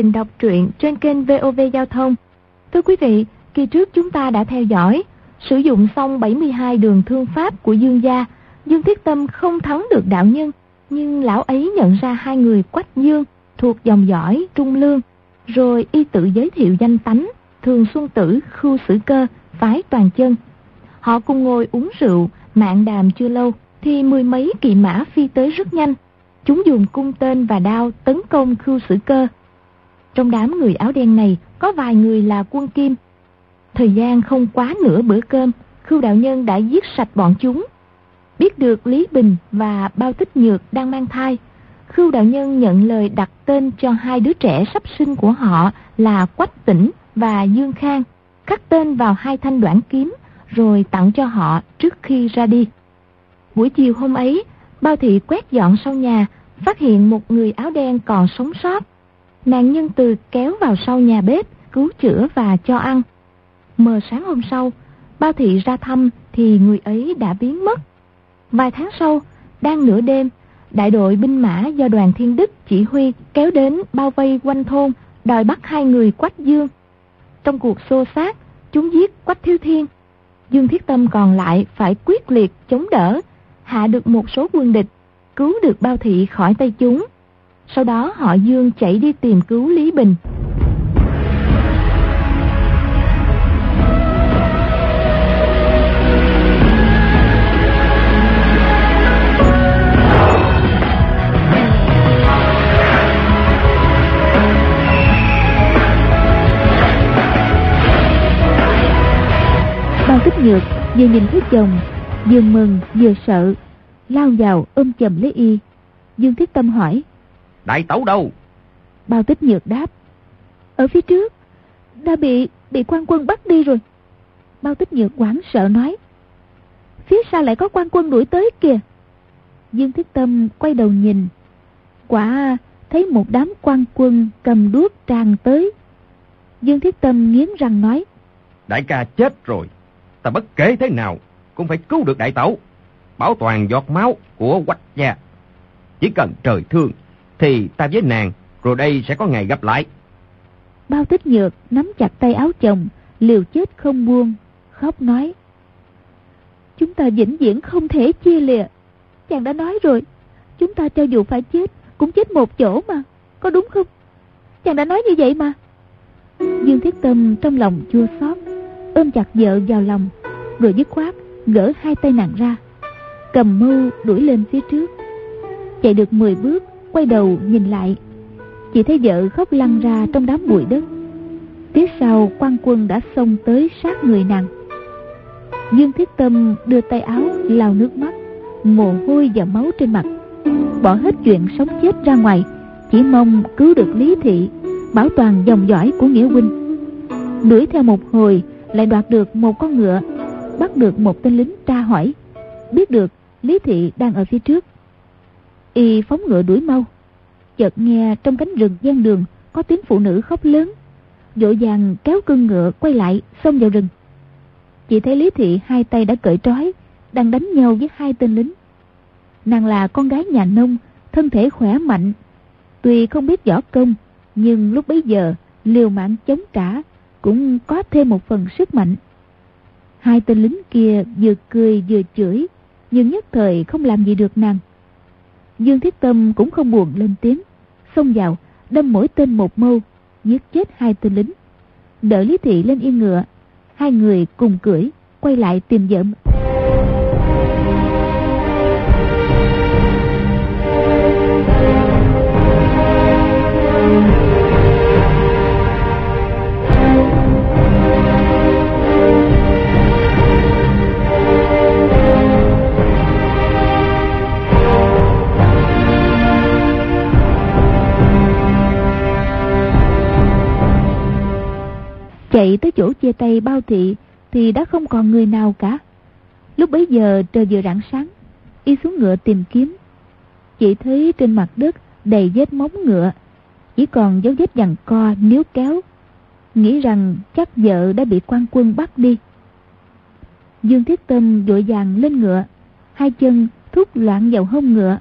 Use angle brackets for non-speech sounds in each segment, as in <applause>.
trình đọc truyện trên kênh VOV Giao thông. Thưa quý vị, kỳ trước chúng ta đã theo dõi, sử dụng xong 72 đường thương pháp của Dương Gia, Dương Thiết Tâm không thắng được đạo nhân, nhưng lão ấy nhận ra hai người Quách Dương thuộc dòng dõi Trung Lương, rồi y tự giới thiệu danh tánh, thường xuân tử Khưu sử cơ, phái toàn chân. Họ cùng ngồi uống rượu, mạng đàm chưa lâu, thì mười mấy kỵ mã phi tới rất nhanh. Chúng dùng cung tên và đao tấn công khu sử cơ. Trong đám người áo đen này có vài người là quân kim. Thời gian không quá nửa bữa cơm, Khưu Đạo Nhân đã giết sạch bọn chúng. Biết được Lý Bình và Bao Tích Nhược đang mang thai, Khưu Đạo Nhân nhận lời đặt tên cho hai đứa trẻ sắp sinh của họ là Quách Tĩnh và Dương Khang, khắc tên vào hai thanh đoạn kiếm rồi tặng cho họ trước khi ra đi. Buổi chiều hôm ấy, Bao Thị quét dọn sau nhà, phát hiện một người áo đen còn sống sót. Nàng nhân từ kéo vào sau nhà bếp, cứu chữa và cho ăn. Mờ sáng hôm sau, Bao Thị ra thăm thì người ấy đã biến mất. Vài tháng sau, đang nửa đêm, đại đội binh mã do đoàn Thiên Đức chỉ huy kéo đến bao vây quanh thôn, đòi bắt hai người Quách Dương. Trong cuộc xô xát, chúng giết Quách Thiếu Thiên. Dương Thiết Tâm còn lại phải quyết liệt chống đỡ, hạ được một số quân địch, cứu được bao thị khỏi tay chúng. Sau đó họ Dương chạy đi tìm cứu Lý Bình. Bao tích nhược vừa nhìn thấy chồng, vừa mừng, vừa sợ, lao vào ôm chầm lấy y dương thiết tâm hỏi đại tẩu đâu? Bao tích nhược đáp. Ở phía trước đã bị bị quan quân bắt đi rồi. Bao tích nhược hoảng sợ nói. Phía sau lại có quan quân đuổi tới kìa. Dương thiết tâm quay đầu nhìn. Quả thấy một đám quan quân cầm đuốc tràn tới. Dương thiết tâm nghiến răng nói. Đại ca chết rồi. Ta bất kể thế nào cũng phải cứu được đại tẩu, bảo toàn giọt máu của quách gia. Chỉ cần trời thương thì ta với nàng rồi đây sẽ có ngày gặp lại. Bao tích nhược nắm chặt tay áo chồng, liều chết không buông, khóc nói. Chúng ta vĩnh viễn không thể chia lìa. Chàng đã nói rồi, chúng ta cho dù phải chết, cũng chết một chỗ mà, có đúng không? Chàng đã nói như vậy mà. Dương Thiết Tâm trong lòng chua xót, ôm chặt vợ vào lòng, rồi dứt khoát gỡ hai tay nàng ra cầm mưu đuổi lên phía trước chạy được 10 bước quay đầu nhìn lại. Chỉ thấy vợ khóc lăn ra trong đám bụi đất. Phía sau, quan quân đã xông tới sát người nàng. Dương thiết tâm đưa tay áo lau nước mắt, mồ hôi và máu trên mặt. Bỏ hết chuyện sống chết ra ngoài, chỉ mong cứu được lý thị, bảo toàn dòng dõi của nghĩa huynh. Đuổi theo một hồi, lại đoạt được một con ngựa, bắt được một tên lính tra hỏi. Biết được lý thị đang ở phía trước y phóng ngựa đuổi mau. Chợt nghe trong cánh rừng gian đường có tiếng phụ nữ khóc lớn. Vội vàng kéo cương ngựa quay lại xông vào rừng. Chỉ thấy lý thị hai tay đã cởi trói đang đánh nhau với hai tên lính. Nàng là con gái nhà nông thân thể khỏe mạnh. Tuy không biết võ công nhưng lúc bấy giờ liều mạng chống trả cũng có thêm một phần sức mạnh. Hai tên lính kia vừa cười vừa chửi, nhưng nhất thời không làm gì được nàng. Dương Thiết Tâm cũng không buồn lên tiếng, xông vào, đâm mỗi tên một mâu, giết chết hai tên lính. Đỡ Lý Thị lên yên ngựa, hai người cùng cưỡi, quay lại tìm vợ. Chạy tới chỗ chia tay bao thị thì đã không còn người nào cả. Lúc bấy giờ trời vừa rạng sáng, y xuống ngựa tìm kiếm. Chỉ thấy trên mặt đất đầy vết móng ngựa, chỉ còn dấu vết giằng co níu kéo. Nghĩ rằng chắc vợ đã bị quan quân bắt đi. Dương Thiết Tâm vội vàng lên ngựa, hai chân thúc loạn vào hông ngựa.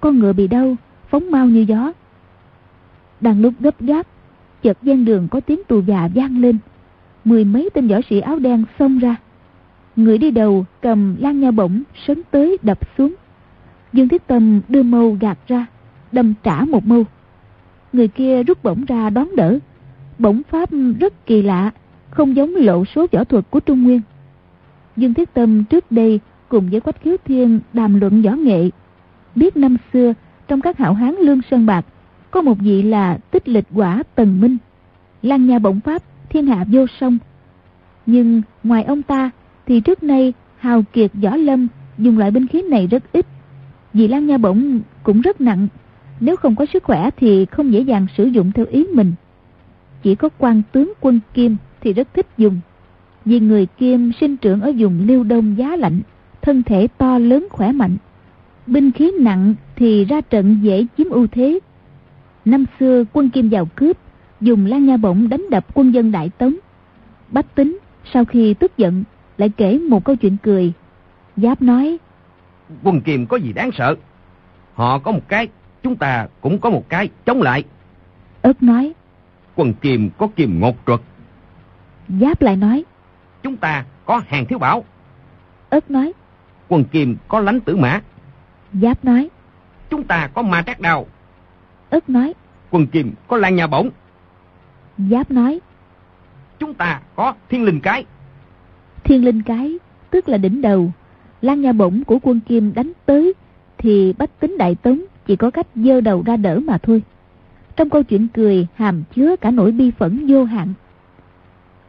Con ngựa bị đau, phóng mau như gió. Đang lúc gấp gáp, chợt gian đường có tiếng tù già vang lên. Mười mấy tên võ sĩ áo đen xông ra. Người đi đầu cầm lan nha bổng sấn tới đập xuống. Dương Thiết Tâm đưa mâu gạt ra, đâm trả một mâu. Người kia rút bổng ra đón đỡ. Bổng pháp rất kỳ lạ, không giống lộ số võ thuật của Trung Nguyên. Dương Thiết Tâm trước đây cùng với Quách Khiếu Thiên đàm luận võ nghệ. Biết năm xưa, trong các hảo hán lương sơn bạc, có một vị là tích lịch quả Tần Minh. Lan nha bổng pháp, thiên hạ vô song. Nhưng ngoài ông ta, thì trước nay hào kiệt võ lâm dùng loại binh khí này rất ít. Vì lan nha bổng cũng rất nặng, nếu không có sức khỏe thì không dễ dàng sử dụng theo ý mình. Chỉ có quan tướng quân Kim thì rất thích dùng. Vì người Kim sinh trưởng ở vùng liêu đông giá lạnh, thân thể to lớn khỏe mạnh. Binh khí nặng thì ra trận dễ chiếm ưu thế. Năm xưa quân Kim vào cướp, dùng lan nha bổng đánh đập quân dân Đại Tống. Bách tính sau khi tức giận lại kể một câu chuyện cười. Giáp nói, Quân Kim có gì đáng sợ? Họ có một cái, chúng ta cũng có một cái, chống lại. ớt nói, Quân Kim có kim ngột trật, Giáp lại nói, chúng ta có hàng thiếu bảo. ớt nói, Quân Kim có lánh tử mã, Giáp nói, chúng ta có ma trác đao. Ớt nói, Quân Kim có lan nhà bổng, Giáp nói, chúng ta có thiên linh cái. thiên linh cái, tức là đỉnh đầu. Lan nha bổng của quân Kim đánh tới, thì bách tính đại tống chỉ có cách dơ đầu ra đỡ mà thôi. Trong câu chuyện cười hàm chứa cả nỗi bi phẫn vô hạn.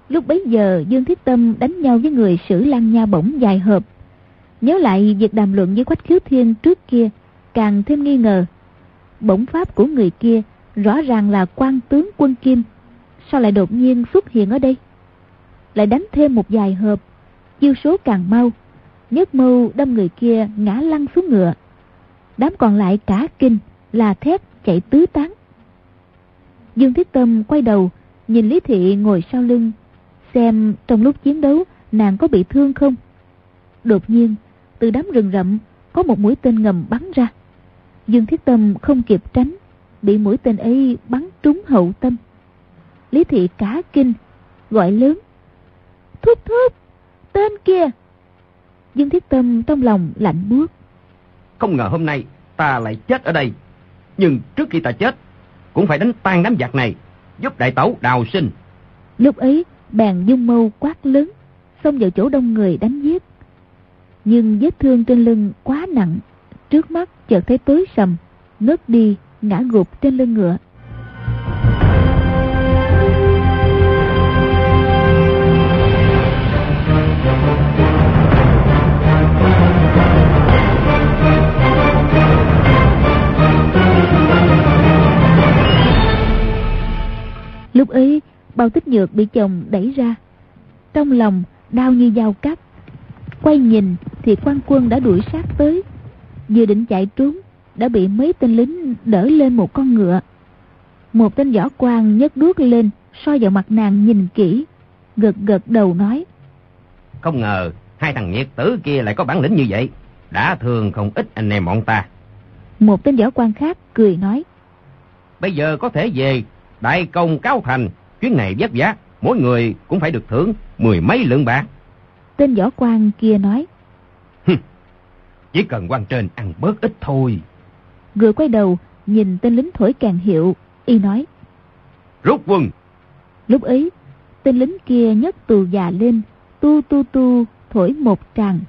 Lúc bấy giờ Dương Thiết Tâm đánh nhau với người sử Lan Nha bổng dài hợp. Nhớ lại việc đàm luận với Quách Khiếu Thiên trước kia, càng thêm nghi ngờ. Bổng pháp của người kia rõ ràng là quan tướng quân Kim. Sao lại đột nhiên xuất hiện ở đây? Lại đánh thêm một vài hợp, chiêu số càng mau. Nhất mâu đâm người kia ngã lăn xuống ngựa. Đám còn lại cả kinh, là thét chạy tứ tán. Dương Thiết Tâm quay đầu, nhìn Lý Thị ngồi sau lưng, xem trong lúc chiến đấu nàng có bị thương không. Đột nhiên, từ đám rừng rậm có một mũi tên ngầm bắn ra. Dương Thiết Tâm không kịp tránh, bị mũi tên ấy bắn trúng hậu tâm. Lý Thị cá kinh, gọi lớn. Thúc thúc, tên kia. Dương Thiết Tâm trong lòng lạnh buốt. Không ngờ hôm nay ta lại chết ở đây. Nhưng trước khi ta chết, cũng phải đánh tan đám giặc này, giúp đại tẩu đào sinh. Lúc ấy, bèn dung mâu quát lớn, xông vào chỗ đông người đánh giết. Nhưng vết thương trên lưng quá nặng, trước mắt chợt thấy tối sầm, ngất đi, ngã gục trên lưng ngựa. Lúc ấy, bao tích nhược bị chồng đẩy ra. Trong lòng, đau như dao cắt. Quay nhìn thì quan quân đã đuổi sát tới. Vừa định chạy trốn, đã bị mấy tên lính đỡ lên một con ngựa. Một tên võ quan nhấc đuốc lên, soi vào mặt nàng nhìn kỹ. Gật gật đầu nói. Không ngờ, hai thằng nhiệt tử kia lại có bản lĩnh như vậy. Đã thường không ít anh em bọn ta. Một tên võ quan khác cười nói. Bây giờ có thể về đại công cáo thành. Chuyến này vất vả, mỗi người cũng phải được thưởng mười mấy lượng bạc. Tên võ quan kia nói. Chỉ cần quan trên ăn bớt ít thôi. Vừa quay đầu, nhìn tên lính thổi càng hiệu, y nói. Rút quân, Lúc ấy, tên lính kia nhấc tù già lên, tu tu tu, thổi một tràng.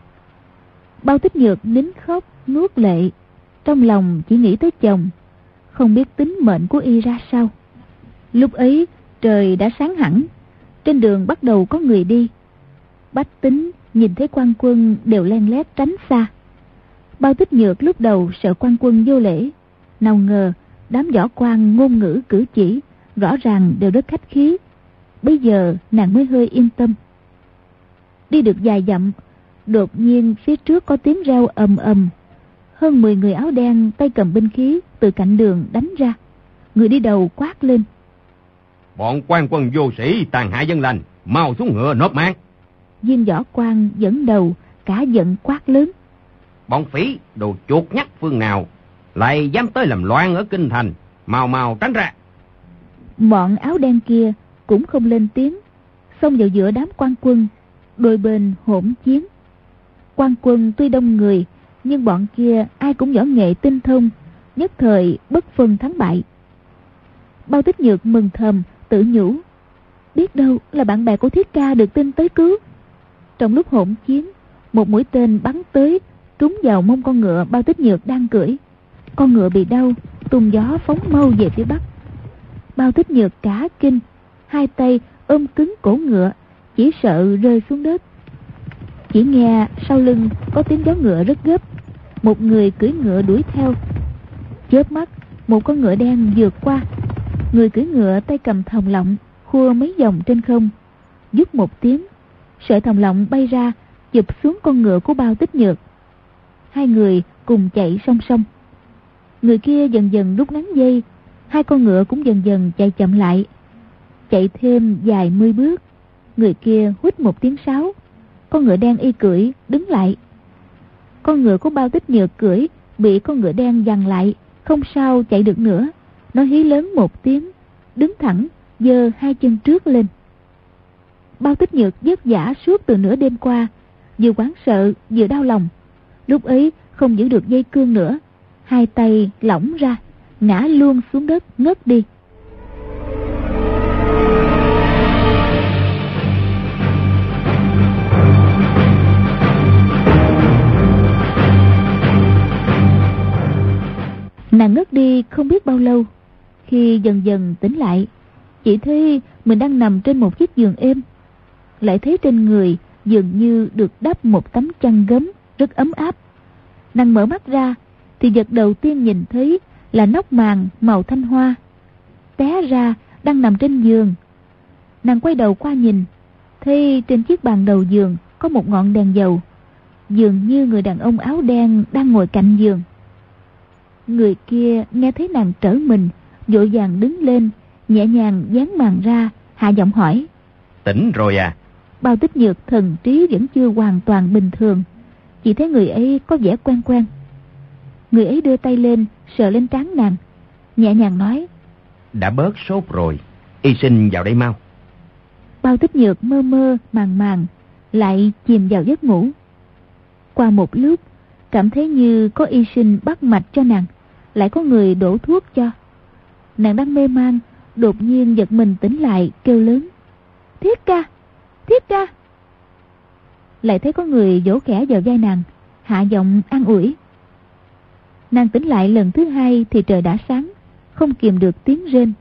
Bao tích nhược nín khóc, nuốt lệ, trong lòng chỉ nghĩ tới chồng, không biết tính mệnh của y ra sao. Lúc ấy, trời đã sáng hẳn, trên đường bắt đầu có người đi. Bách tính nhìn thấy quan quân đều len lét tránh xa. Bao tích nhược lúc đầu sợ quan quân vô lễ, nào ngờ đám võ quan ngôn ngữ cử chỉ rõ ràng đều rất khách khí. Bây giờ nàng mới hơi yên tâm. Đi được vài dặm, đột nhiên phía trước có tiếng reo ầm ầm. Hơn 10 người áo đen tay cầm binh khí từ cạnh đường đánh ra. Người đi đầu quát lên. bọn quan quân vô sĩ tàn hại dân lành, mau xuống ngựa nộp mạng. Viên võ quan dẫn đầu, cả giận quát lớn. Bọn phỉ đồ chuột nhắt phương nào, lại dám tới làm loạn ở kinh thành, mau mau tránh ra. Bọn áo đen kia cũng không lên tiếng, xông vào giữa đám quan quân, đôi bên hỗn chiến. Quan quân tuy đông người, nhưng bọn kia ai cũng võ nghệ tinh thông, nhất thời bất phân thắng bại. Bao tích nhược mừng thầm, tự nhủ. Biết đâu là bạn bè của Thiết Ca được tin tới cứu. Trong lúc hỗn chiến, một mũi tên bắn tới, trúng vào mông con ngựa bao tích nhược đang cưỡi. Con ngựa bị đau, tung gió phóng mau về phía bắc. Bao tích nhược cả kinh, hai tay ôm cứng cổ ngựa, chỉ sợ rơi xuống đất. Chỉ nghe sau lưng có tiếng gió ngựa rất gấp, một người cưỡi ngựa đuổi theo. Chớp mắt, một con ngựa đen vượt qua. Người cưỡi ngựa tay cầm thòng lọng, khua mấy vòng trên không. Dứt một tiếng, sợi thòng lọng bay ra, chụp xuống con ngựa của bao tích nhược. Hai người cùng chạy song song. Người kia dần dần rút ngắn dây, hai con ngựa cũng dần dần chạy chậm lại. Chạy thêm vài mươi bước, người kia hút một tiếng sáo. Con ngựa đen y cưỡi, đứng lại. Con ngựa có bao tích nhược cưỡi, bị con ngựa đen dằn lại, không sao chạy được nữa. Nó hí lớn một tiếng, đứng thẳng, giơ hai chân trước lên. Bao tích nhược vất vả suốt từ nửa đêm qua, vừa quán sợ vừa đau lòng. Lúc ấy không giữ được dây cương nữa, hai tay lỏng ra, ngã luôn xuống đất ngất đi. Nàng ngất đi không biết bao lâu Khi dần dần tỉnh lại Chỉ thấy mình đang nằm trên một chiếc giường êm Lại thấy trên người dường như được đắp một tấm chăn gấm rất ấm áp Nàng mở mắt ra Thì vật đầu tiên nhìn thấy là nóc màn màu thanh hoa Té ra đang nằm trên giường Nàng quay đầu qua nhìn Thấy trên chiếc bàn đầu giường Có một ngọn đèn dầu Dường như người đàn ông áo đen đang ngồi cạnh giường Người kia nghe thấy nàng trở mình, vội vàng đứng lên, nhẹ nhàng dán màn ra, hạ giọng hỏi. Tỉnh rồi à? Bao tích nhược thần trí vẫn chưa hoàn toàn bình thường. Chỉ thấy người ấy có vẻ quen quen. Người ấy đưa tay lên, sờ lên trán nàng, nhẹ nhàng nói. Đã bớt sốt rồi, y sinh vào đây mau. Bao tích nhược mơ mơ, màng màng, lại chìm vào giấc ngủ. Qua một lúc, cảm thấy như có y sinh bắt mạch cho nàng, lại có người đổ thuốc cho. Nàng đang mê man, đột nhiên giật mình tỉnh lại, kêu lớn. Thiết ca! Thiết ca! Lại thấy có người vỗ khẽ vào vai nàng, hạ giọng an ủi. Nàng tỉnh lại lần thứ hai thì trời đã sáng, không kìm được tiếng rên.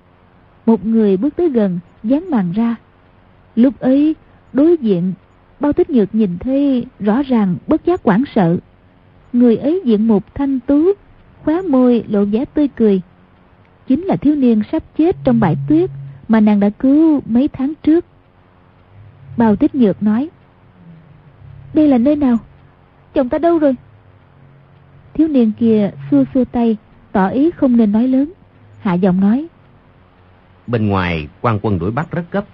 Một người bước tới gần, dán màn ra. Lúc ấy, đối diện, bao tích nhược nhìn thấy rõ ràng bất giác quảng sợ. Người ấy diện một thanh tú, khóa môi lộ vẻ tươi cười. Chính là thiếu niên sắp chết trong bãi tuyết mà nàng đã cứu mấy tháng trước. Bao Tích Nhược nói. Đây là nơi nào? Chồng ta đâu rồi? Thiếu niên kia xua xua tay, tỏ ý không nên nói lớn. Hạ giọng nói. Bên ngoài quan quân đuổi bắt rất gấp.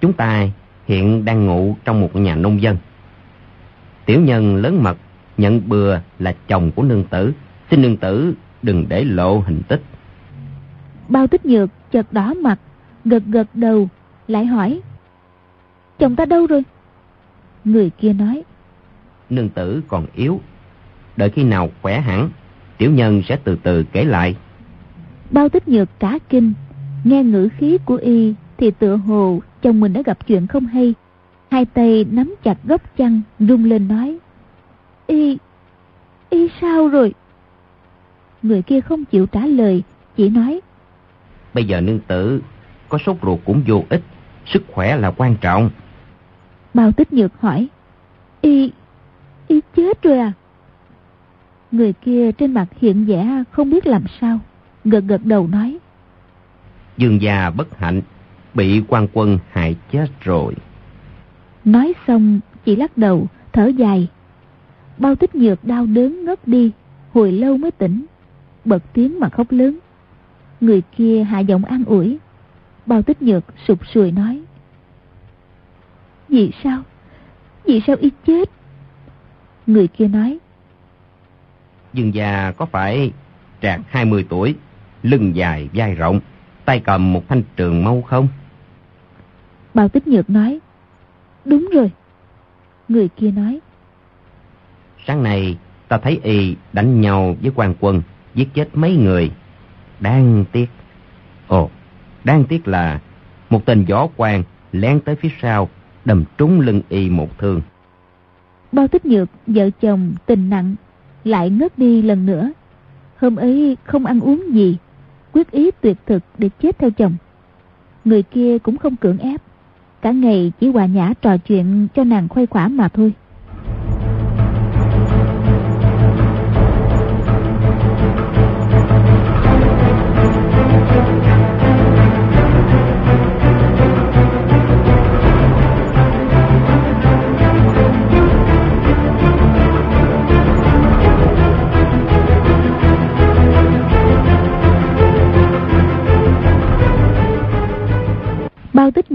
Chúng ta hiện đang ngủ trong một nhà nông dân. Tiểu nhân lớn mật nhận bừa là chồng của nương tử. Xin nương tử đừng để lộ hình tích. Bao tích nhược chợt đỏ mặt, gật gật đầu, lại hỏi. Chồng ta đâu rồi? Người kia nói. Nương tử còn yếu. Đợi khi nào khỏe hẳn, tiểu nhân sẽ từ từ kể lại. Bao tích nhược cả kinh, nghe ngữ khí của y thì tựa hồ chồng mình đã gặp chuyện không hay. Hai tay nắm chặt gốc chăn, rung lên nói. Y, y sao rồi? Người kia không chịu trả lời, chỉ nói. Bây giờ nương tử, có sốt ruột cũng vô ích, sức khỏe là quan trọng. Bao tích nhược hỏi. Y, y chết rồi à? Người kia trên mặt hiện vẻ không biết làm sao, gật gật đầu nói. Dương gia bất hạnh, bị quan quân hại chết rồi. Nói xong, chỉ lắc đầu, thở dài, Bao tích nhược đau đớn ngất đi Hồi lâu mới tỉnh. Bật tiếng mà khóc lớn. Người kia hạ giọng an ủi. Bao tích nhược sụp sùi nói. Vì sao? Vì sao y chết Người kia nói Dương già có phải trạc 20 tuổi Lưng dài vai rộng tay cầm một thanh trường mâu không? Bào Tích Nhược nói, đúng rồi. Người kia nói, sáng nay ta thấy y đánh nhau với quan quân, giết chết mấy người. Đáng tiếc. Ồ, đáng tiếc là một tên gió quan lén tới phía sau, đâm trúng lưng y một thương. Bao tích nhược, vợ chồng tình nặng, lại ngất đi lần nữa. Hôm ấy không ăn uống gì, quyết ý tuyệt thực để chết theo chồng. Người kia cũng không cưỡng ép, cả ngày chỉ hòa nhã trò chuyện cho nàng khuây khỏa mà thôi.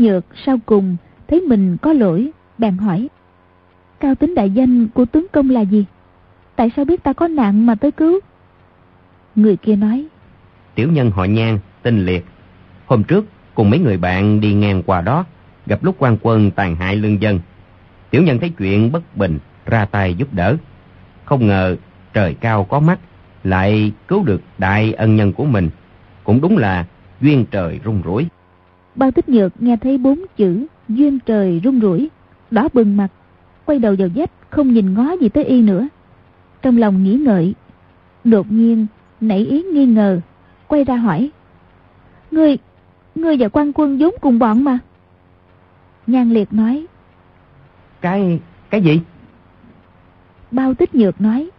Nhược sau cùng thấy mình có lỗi, bèn hỏi. Cao tính đại danh của tướng công là gì? Tại sao biết ta có nạn mà tới cứu? Người kia nói. Tiểu nhân họ nhan, tên Liệt. Hôm trước cùng mấy người bạn đi ngang qua đó, gặp lúc quan quân tàn hại lương dân. Tiểu nhân thấy chuyện bất bình, ra tay giúp đỡ. Không ngờ trời cao có mắt, lại cứu được đại ân nhân của mình. Cũng đúng là duyên trời rung rủi. Bao tích nhược nghe thấy bốn chữ duyên trời rung rủi, đỏ bừng mặt, quay đầu vào dách không nhìn ngó gì tới y nữa. Trong lòng nghĩ ngợi, đột nhiên nảy ý nghi ngờ, quay ra hỏi. Ngươi, ngươi và quan quân vốn cùng bọn mà. Nhan liệt nói. Cái, cái gì? Bao tích nhược nói.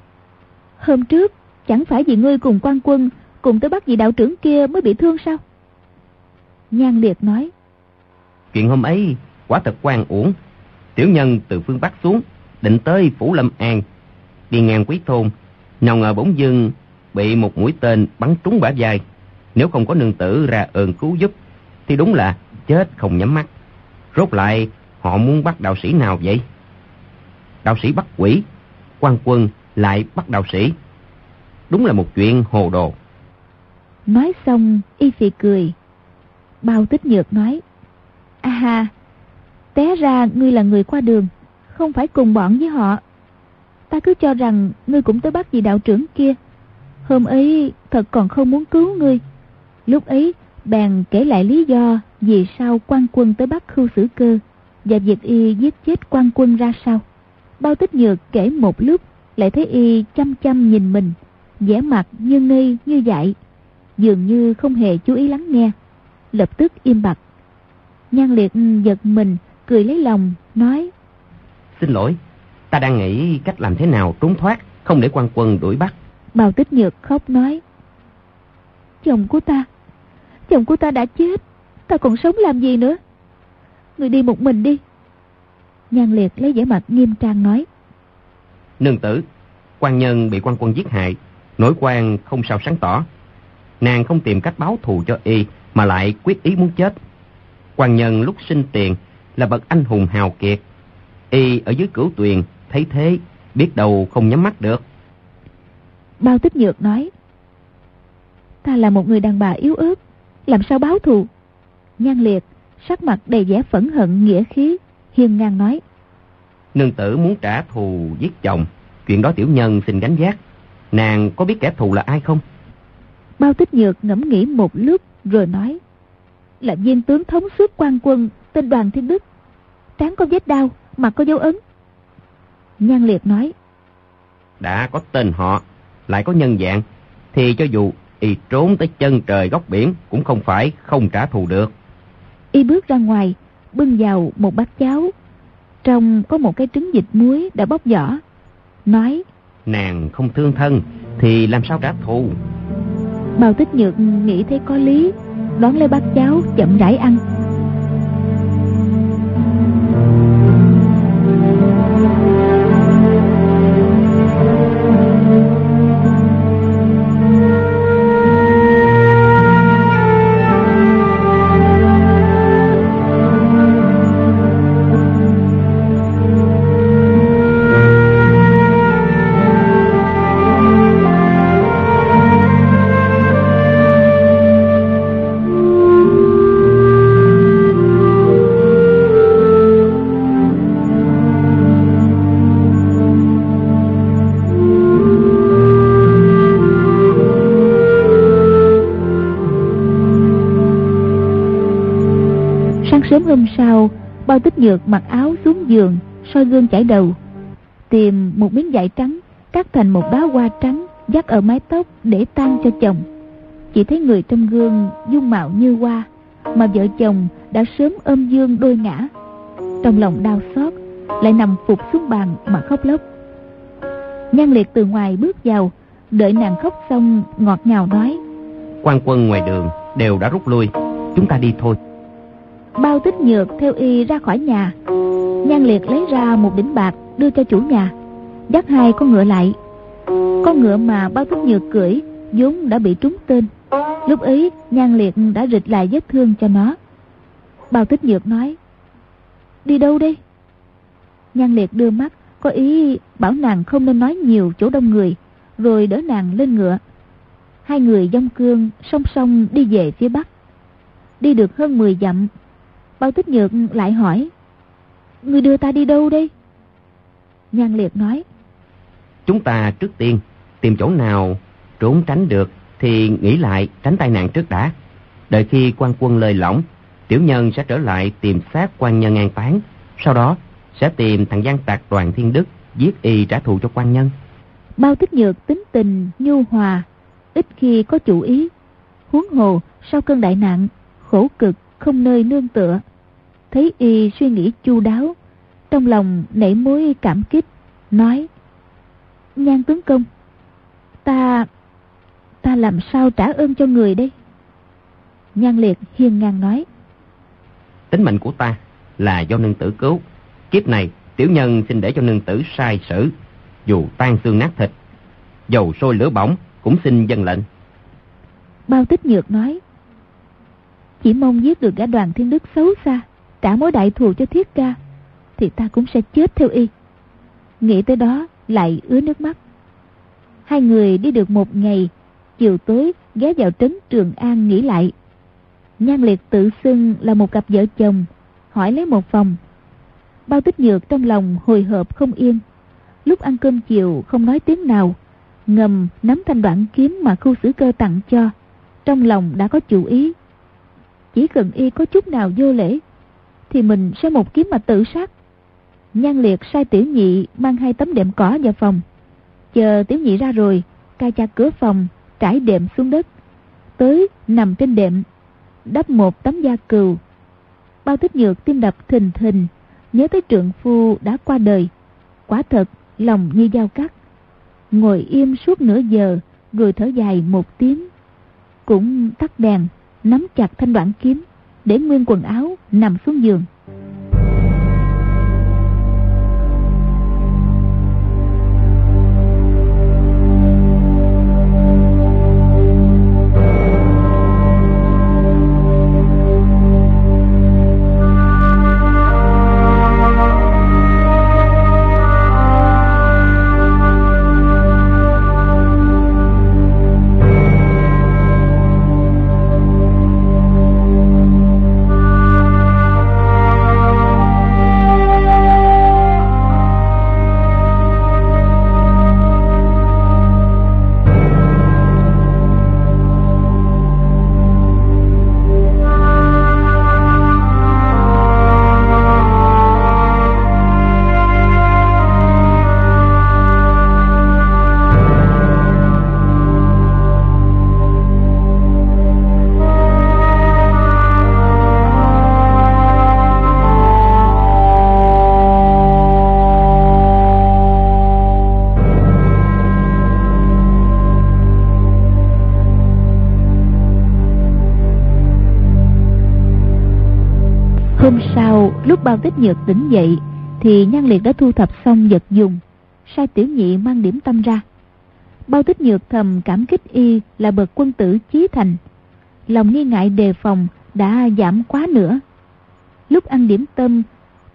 Hôm trước, chẳng phải vì ngươi cùng quan quân cùng tới bắt vị đạo trưởng kia mới bị thương sao? Nhan liệt nói. Chuyện hôm ấy quả thật quan uổng. Tiểu nhân từ phương Bắc xuống, định tới Phủ Lâm An. Đi ngang quý thôn, nào ngờ bỗng dưng bị một mũi tên bắn trúng bả vai. Nếu không có nương tử ra ơn cứu giúp, thì đúng là chết không nhắm mắt. Rốt lại, họ muốn bắt đạo sĩ nào vậy? Đạo sĩ bắt quỷ, quan quân lại bắt đạo sĩ. Đúng là một chuyện hồ đồ. Nói xong, y phì cười. Bao tích nhược nói. À ha, té ra ngươi là người qua đường, không phải cùng bọn với họ. Ta cứ cho rằng ngươi cũng tới bắt vị đạo trưởng kia. Hôm ấy thật còn không muốn cứu ngươi. Lúc ấy bèn kể lại lý do vì sao quan quân tới bắt khưu sử cơ và việc y giết chết quan quân ra sao. Bao tích nhược kể một lúc lại thấy y chăm chăm nhìn mình, vẻ mặt như ngây như dại, dường như không hề chú ý lắng nghe, lập tức im bặt. Nhan liệt giật mình, cười lấy lòng, nói Xin lỗi, ta đang nghĩ cách làm thế nào trốn thoát, không để quan quân đuổi bắt. Bào tích nhược khóc nói Chồng của ta Chồng của ta đã chết Ta còn sống làm gì nữa Người đi một mình đi Nhan liệt lấy vẻ mặt nghiêm trang nói Nương tử quan nhân bị quan quân giết hại Nỗi quan không sao sáng tỏ Nàng không tìm cách báo thù cho y Mà lại quyết ý muốn chết. Quan nhân lúc sinh tiền Là bậc anh hùng hào kiệt. Y ở dưới cửu tuyền Thấy thế biết đâu không nhắm mắt được. Bao tích nhược nói Ta là một người đàn bà yếu ớt Làm sao báo thù? Nhan liệt Sắc mặt đầy vẻ phẫn hận nghĩa khí Hiên ngang nói Nương tử muốn trả thù giết chồng Chuyện đó tiểu nhân xin gánh giác Nàng có biết kẻ thù là ai không? Bao tích nhược ngẫm nghĩ một lúc Rồi nói Là viên tướng thống suốt quan quân Tên đoàn thiên đức Trán có vết đau Mặt có dấu ấn Nhan liệt nói Đã có tên họ lại có nhân dạng, thì cho dù y trốn tới chân trời góc biển cũng không phải không trả thù được. Y bước ra ngoài, bưng vào một bát cháo. Trong có một cái trứng vịt muối đã bóc vỏ. Nói, nàng không thương thân thì làm sao trả thù? Bao tích nhược nghĩ thấy có lý, đón lấy bát cháo chậm rãi ăn. Nhược mặc áo xuống giường, soi gương chải đầu. Tìm một miếng vải trắng, cắt thành một đóa hoa trắng, dắt ở mái tóc để tan cho chồng. Chỉ thấy người trong gương dung mạo như hoa, mà vợ chồng đã sớm ôm dương đôi ngã. Trong lòng đau xót, lại nằm phục xuống bàn mà khóc lóc. Nhan liệt từ ngoài bước vào, đợi nàng khóc xong ngọt ngào nói. quan quân ngoài đường đều đã rút lui, chúng ta đi thôi. Bao tích nhược theo y ra khỏi nhà. Nhan liệt lấy ra một đỉnh bạc đưa cho chủ nhà, dắt hai con ngựa lại. Con ngựa mà bao tích nhược cưỡi vốn đã bị trúng tên. Lúc ấy Nhan liệt đã rịch lại vết thương cho nó. Bao tích nhược nói, đi đâu đây? Nhan liệt đưa mắt, có ý bảo nàng không nên nói nhiều chỗ đông người, rồi đỡ nàng lên ngựa. Hai người dông cương song song đi về phía bắc. Đi được hơn 10 dặm, bao tích nhược lại hỏi, Người đưa ta đi đâu đây? Nhan liệt nói, Chúng ta trước tiên tìm chỗ nào trốn tránh được thì nghĩ lại tránh tai nạn trước đã. Đợi khi quan quân lời lỏng, tiểu nhân sẽ trở lại tìm xác quan nhân an táng. Sau đó sẽ tìm thằng gian tạc đoàn thiên đức giết y trả thù cho quan nhân. Bao tích nhược tính tình nhu hòa, ít khi có chủ ý. Huống hồ sau cơn đại nạn, khổ cực không nơi nương tựa. Thấy y suy nghĩ chu đáo, trong lòng nảy mối cảm kích, nói Nhan tướng công, ta... ta làm sao trả ơn cho người đây? Nhan liệt hiên ngang nói Tính mệnh của ta là do nương tử cứu. Kiếp này tiểu nhân xin để cho nương tử sai xử. Dù tan xương nát thịt, dầu sôi lửa bỏng cũng xin dân lệnh. Bao tích nhược nói chỉ mong giết được gã đoàn thiên đức xấu xa, Trả mối đại thù cho thiết ca, Thì ta cũng sẽ chết theo y. Nghĩ tới đó, lại ứa nước mắt. Hai người đi được một ngày, Chiều tối, ghé vào trấn Trường An nghỉ lại. Nhan liệt tự xưng là một cặp vợ chồng, Hỏi lấy một phòng. Bao tích nhược trong lòng hồi hộp không yên. Lúc ăn cơm chiều, không nói tiếng nào, Ngầm nắm thanh đoạn kiếm mà khu xử cơ tặng cho. Trong lòng đã có chủ ý. Chỉ cần y có chút nào vô lễ, Thì mình sẽ một kiếm mà tự sát. Nhan liệt sai tiểu nhị mang hai tấm đệm cỏ vào phòng. Chờ tiểu nhị ra rồi Cai cha cửa phòng, Trải đệm xuống đất. Tới nằm trên đệm, Đắp một tấm da cừu. Bao tích nhược tim đập thình thình, Nhớ tới trượng phu đã qua đời. Quả thật, lòng như dao cắt. Ngồi im suốt nửa giờ Rồi thở dài một tiếng, Cũng tắt đèn. Nắm chặt thanh đoạn kiếm Để nguyên quần áo nằm xuống giường. Cao bao tích nhược tỉnh dậy, Thì nhan liệt đã thu thập xong vật dùng. Sai tiểu nhị mang điểm tâm ra. Bao tích nhược thầm cảm kích y là bậc quân tử chí thành. Lòng nghi ngại đề phòng đã giảm quá nữa. Lúc ăn điểm tâm,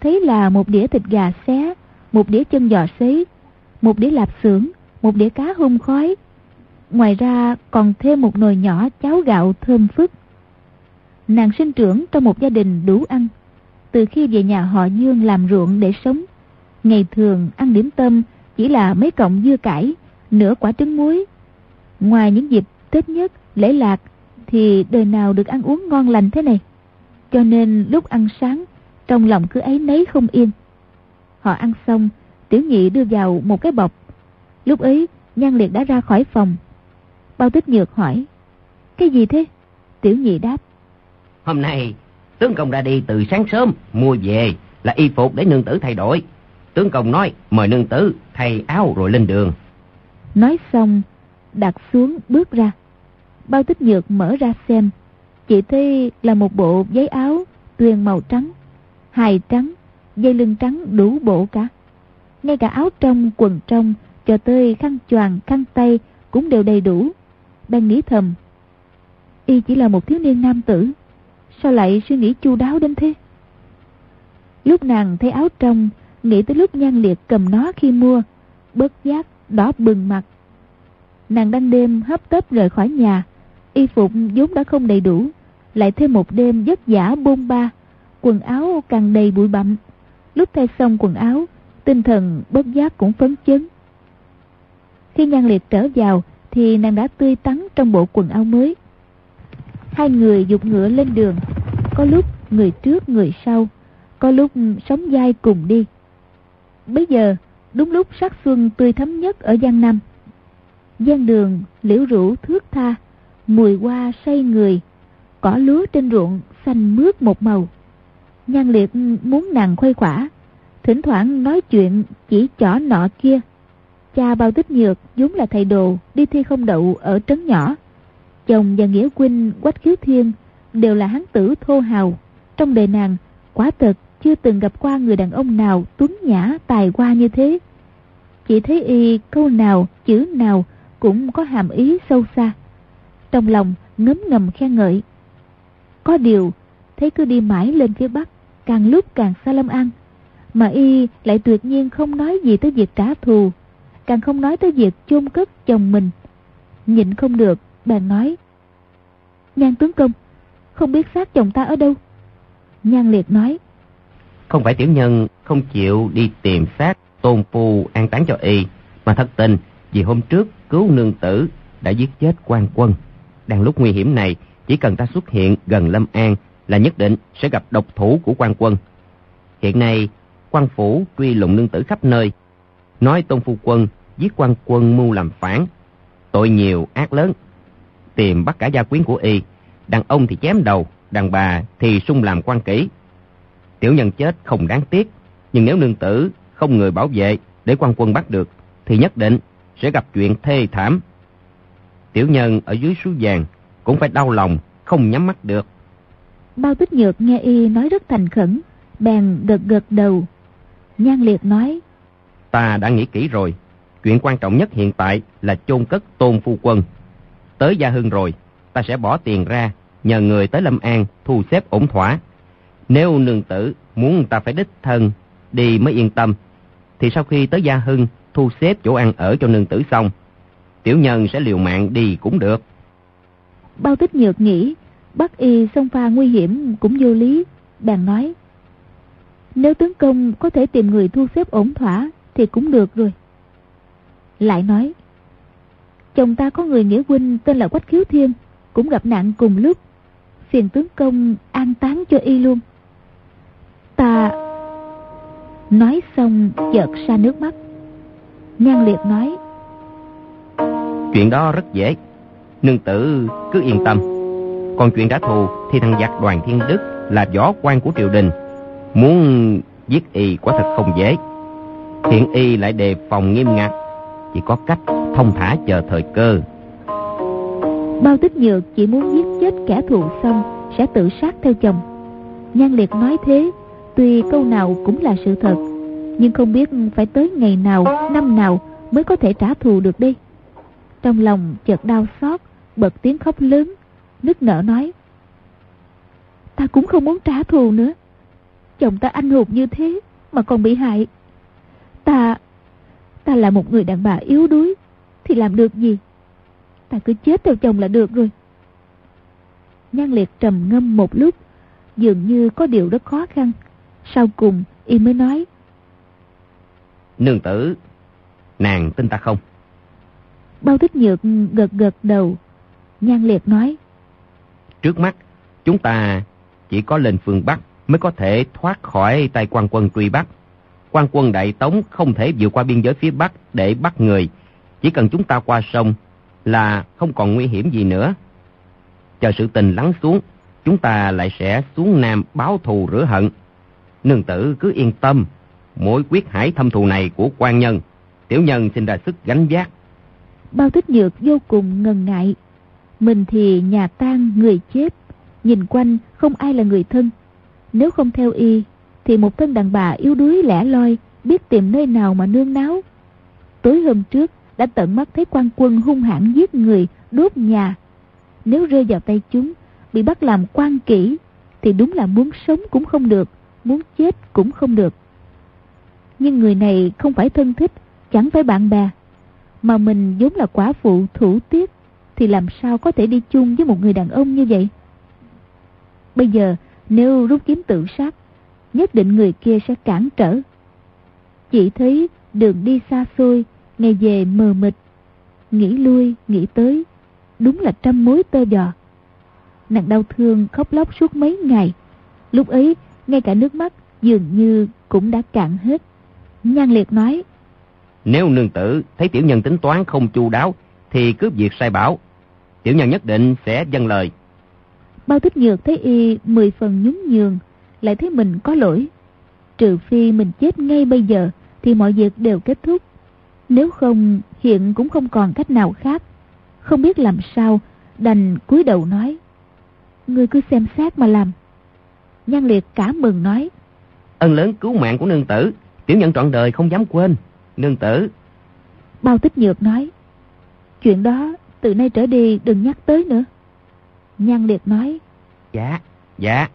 Thấy là một đĩa thịt gà xé, Một đĩa chân giò xế Một đĩa lạp xưởng, Một đĩa cá hung khói. Ngoài ra còn thêm một nồi nhỏ cháo gạo thơm phức. Nàng sinh trưởng trong một gia đình đủ ăn từ khi về nhà họ Dương làm ruộng để sống. Ngày thường ăn điểm tâm chỉ là mấy cọng dưa cải, nửa quả trứng muối. Ngoài những dịp Tết nhất, lễ lạc thì đời nào được ăn uống ngon lành thế này. Cho nên lúc ăn sáng Trong lòng cứ ấy nấy không yên. Họ ăn xong, tiểu nhị đưa vào một cái bọc. Lúc ấy, Nhan Liệt đã ra khỏi phòng. Bao tích nhược hỏi, cái gì thế? Tiểu nhị đáp, Hôm nay, tướng công ra đi từ sáng sớm, mua về là y phục để nương tử thay đổi. Tướng công nói, mời nương tử thay áo rồi lên đường. Nói xong, đặt xuống bước ra. Bao tích nhược mở ra xem. Chỉ thấy là một bộ giấy áo tuyền màu trắng, hài trắng, dây lưng trắng đủ bộ cả. Ngay cả áo trong, quần trong, cho tới khăn choàng, khăn tay cũng đều đầy đủ. Đang nghĩ thầm, y chỉ là một thiếu niên nam tử, sao lại suy nghĩ chu đáo đến thế? Lúc nàng thấy áo trong, nghĩ tới lúc nhan liệt cầm nó khi mua, bớt giác, đỏ bừng mặt. Nàng đang đêm hấp tấp rời khỏi nhà, y phục vốn đã không đầy đủ, lại thêm một đêm vất vả bôn ba, quần áo càng đầy bụi bặm. Lúc thay xong quần áo, tinh thần bất giác cũng phấn chấn. Khi nhan liệt trở vào, thì nàng đã tươi tắn trong bộ quần áo mới. Hai người dục ngựa lên đường, có lúc người trước người sau, có lúc sống dai cùng đi. Bây giờ, đúng lúc sắc xuân tươi thắm nhất ở Giang Nam. gian đường, liễu rủ thước tha, mùi hoa say người, cỏ lúa trên ruộng xanh mướt một màu. Nhan liệt muốn nàng khuây khỏa, thỉnh thoảng nói chuyện chỉ chỏ nọ kia. Cha bao tích nhược vốn là thầy đồ đi thi không đậu ở trấn nhỏ. Chồng và nghĩa huynh Quách Khiếu Thiên đều là hán tử thô hào. Trong đời nàng, quả thật chưa từng gặp qua người đàn ông nào tuấn nhã tài hoa như thế. Chỉ thấy y câu nào, chữ nào cũng có hàm ý sâu xa. Trong lòng ngấm ngầm khen ngợi. Có điều, thấy cứ đi mãi lên phía Bắc, càng lúc càng xa Lâm An. Mà y lại tuyệt nhiên không nói gì tới việc trả thù, càng không nói tới việc chôn cất chồng mình. Nhịn không được, bèn nói. Nhan tướng công, không biết xác chồng ta ở đâu. Nhan liệt nói. Không phải tiểu nhân không chịu đi tìm xác tôn phu an táng cho y, mà thật tình vì hôm trước cứu nương tử đã giết chết quan quân. Đang lúc nguy hiểm này, chỉ cần ta xuất hiện gần Lâm An là nhất định sẽ gặp độc thủ của quan quân. Hiện nay, quan phủ truy lùng nương tử khắp nơi. Nói tôn phu quân giết quan quân mưu làm phản, tội nhiều ác lớn. Tìm bắt cả gia quyến của y, đàn ông thì chém đầu, đàn bà thì sung làm quan kỹ. Tiểu nhân chết không đáng tiếc, nhưng nếu nương tử không người bảo vệ để quan quân bắt được, thì nhất định sẽ gặp chuyện thê thảm. Tiểu nhân ở dưới suối vàng cũng phải đau lòng, không nhắm mắt được. Bao tích nhược nghe y nói rất thành khẩn, bèn gật gật đầu. Nhan liệt nói, Ta đã nghĩ kỹ rồi, chuyện quan trọng nhất hiện tại là chôn cất tôn phu quân. Tới Gia Hưng rồi, ta sẽ bỏ tiền ra, nhờ người tới Lâm An thu xếp ổn thỏa. Nếu nương tử muốn ta phải đích thân đi mới yên tâm, thì sau khi tới Gia Hưng thu xếp chỗ ăn ở cho nương tử xong, tiểu nhân sẽ liều mạng đi cũng được. bao tích nhược nghĩ, bắt y xông pha nguy hiểm cũng vô lý, bèn nói. Nếu tướng công có thể tìm người thu xếp ổn thỏa thì cũng được rồi. Lại nói, chồng ta có người nghĩa huynh tên là Quách Khiếu Thiên, cũng gặp nạn cùng lúc. Phiền tướng công an táng cho y luôn. Ta... Nói xong chợt xa nước mắt. Nhan liệt nói, Chuyện đó rất dễ, nương tử cứ yên tâm. Còn chuyện trả thù thì thằng giặc đoàn thiên đức là võ quan của triều đình. Muốn giết y quả thật không dễ. Hiện y lại đề phòng nghiêm ngặt, chỉ có cách thông thả chờ thời cơ. bao tích nhược chỉ muốn giết chết kẻ thù xong sẽ tự sát theo chồng. Nhan liệt nói thế, tuy câu nào cũng là sự thật, nhưng không biết phải tới ngày nào, năm nào mới có thể trả thù được đây. Trong lòng chợt đau xót, bật tiếng khóc lớn, nức nở nói. Ta cũng không muốn trả thù nữa. Chồng ta anh hùng như thế mà còn bị hại. Ta, ta là một người đàn bà yếu đuối, thì làm được gì? Ta cứ chết theo chồng là được rồi. Nhan liệt trầm ngâm một lúc, dường như có điều rất khó khăn. Sau cùng, y mới nói. Nương tử, nàng tin ta không? Bao tích nhược gật gật đầu. Nhan liệt nói. Trước mắt, chúng ta chỉ có lên phương Bắc mới có thể thoát khỏi tay quan quân truy bắt. Quan quân Đại Tống không thể vượt qua biên giới phía Bắc để bắt người. Chỉ cần chúng ta qua sông là không còn nguy hiểm gì nữa. Chờ sự tình lắng xuống, chúng ta lại sẽ xuống Nam báo thù rửa hận. Nương tử cứ yên tâm, mối quyết hải thâm thù này của quan nhân, tiểu nhân xin ra sức gánh vác. Bao tích nhược vô cùng ngần ngại. Mình thì nhà tan người chết, nhìn quanh không ai là người thân. Nếu không theo y, thì một thân đàn bà yếu đuối lẻ loi, biết tìm nơi nào mà nương náo. Tối hôm trước, đã tận mắt thấy quan quân hung hãn giết người, đốt nhà. Nếu rơi vào tay chúng, bị bắt làm quan kỹ, thì đúng là muốn sống cũng không được, muốn chết cũng không được. Nhưng người này không phải thân thích, chẳng phải bạn bè, mà mình vốn là quả phụ thủ tiết, thì làm sao có thể đi chung với một người đàn ông như vậy? Bây giờ, nếu rút kiếm tự sát, nhất định người kia sẽ cản trở. Chỉ thấy đường đi xa xôi, ngày về mờ mịt, nghĩ lui, nghĩ tới, đúng là trăm mối tơ dò. Nàng đau thương khóc lóc suốt mấy ngày, lúc ấy ngay cả nước mắt dường như cũng đã cạn hết. Nhan liệt nói, Nếu nương tử thấy tiểu nhân tính toán không chu đáo, thì cướp việc sai bảo. Tiểu nhân nhất định sẽ dâng lời. Bao thích nhược thấy y mười phần nhún nhường, lại thấy mình có lỗi. Trừ phi mình chết ngay bây giờ, thì mọi việc đều kết thúc. Nếu không, hiện cũng không còn cách nào khác. Không biết làm sao, đành cúi đầu nói. Ngươi cứ xem xét mà làm. Nhan liệt cả mừng nói. Ân lớn cứu mạng của nương tử, tiểu nhân trọn đời không dám quên. Nương tử. Bao tích nhược nói. Chuyện đó từ nay trở đi đừng nhắc tới nữa. Nhan liệt nói. Dạ, dạ.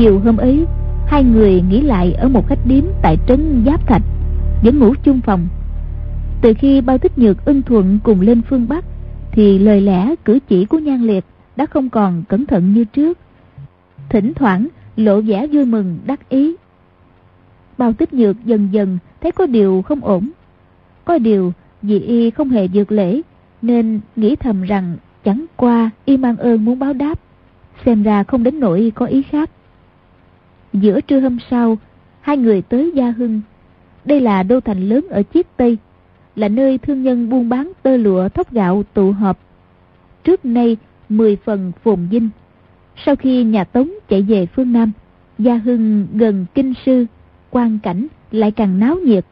Chiều hôm ấy, hai người nghỉ lại ở một khách điếm tại trấn Giáp Thạch, vẫn ngủ chung phòng. Từ khi bao tích nhược ưng thuận cùng lên phương Bắc, thì lời lẽ cử chỉ của Nhan Liệt đã không còn cẩn thận như trước. Thỉnh thoảng lộ vẻ vui mừng đắc ý. Bao tích nhược dần dần thấy có điều không ổn. Có điều vì y không hề dược lễ, nên nghĩ thầm rằng chẳng qua y mang ơn muốn báo đáp. Xem ra không đến nỗi có ý khác. Giữa trưa hôm sau, hai người tới Gia Hưng. Đây là đô thành lớn ở Chiết Tây, là nơi thương nhân buôn bán tơ lụa thóc gạo tụ họp. Trước nay, 10 phần phồn vinh. Sau khi nhà Tống chạy về phương Nam, Gia Hưng gần Kinh Sư, quan cảnh lại càng náo nhiệt.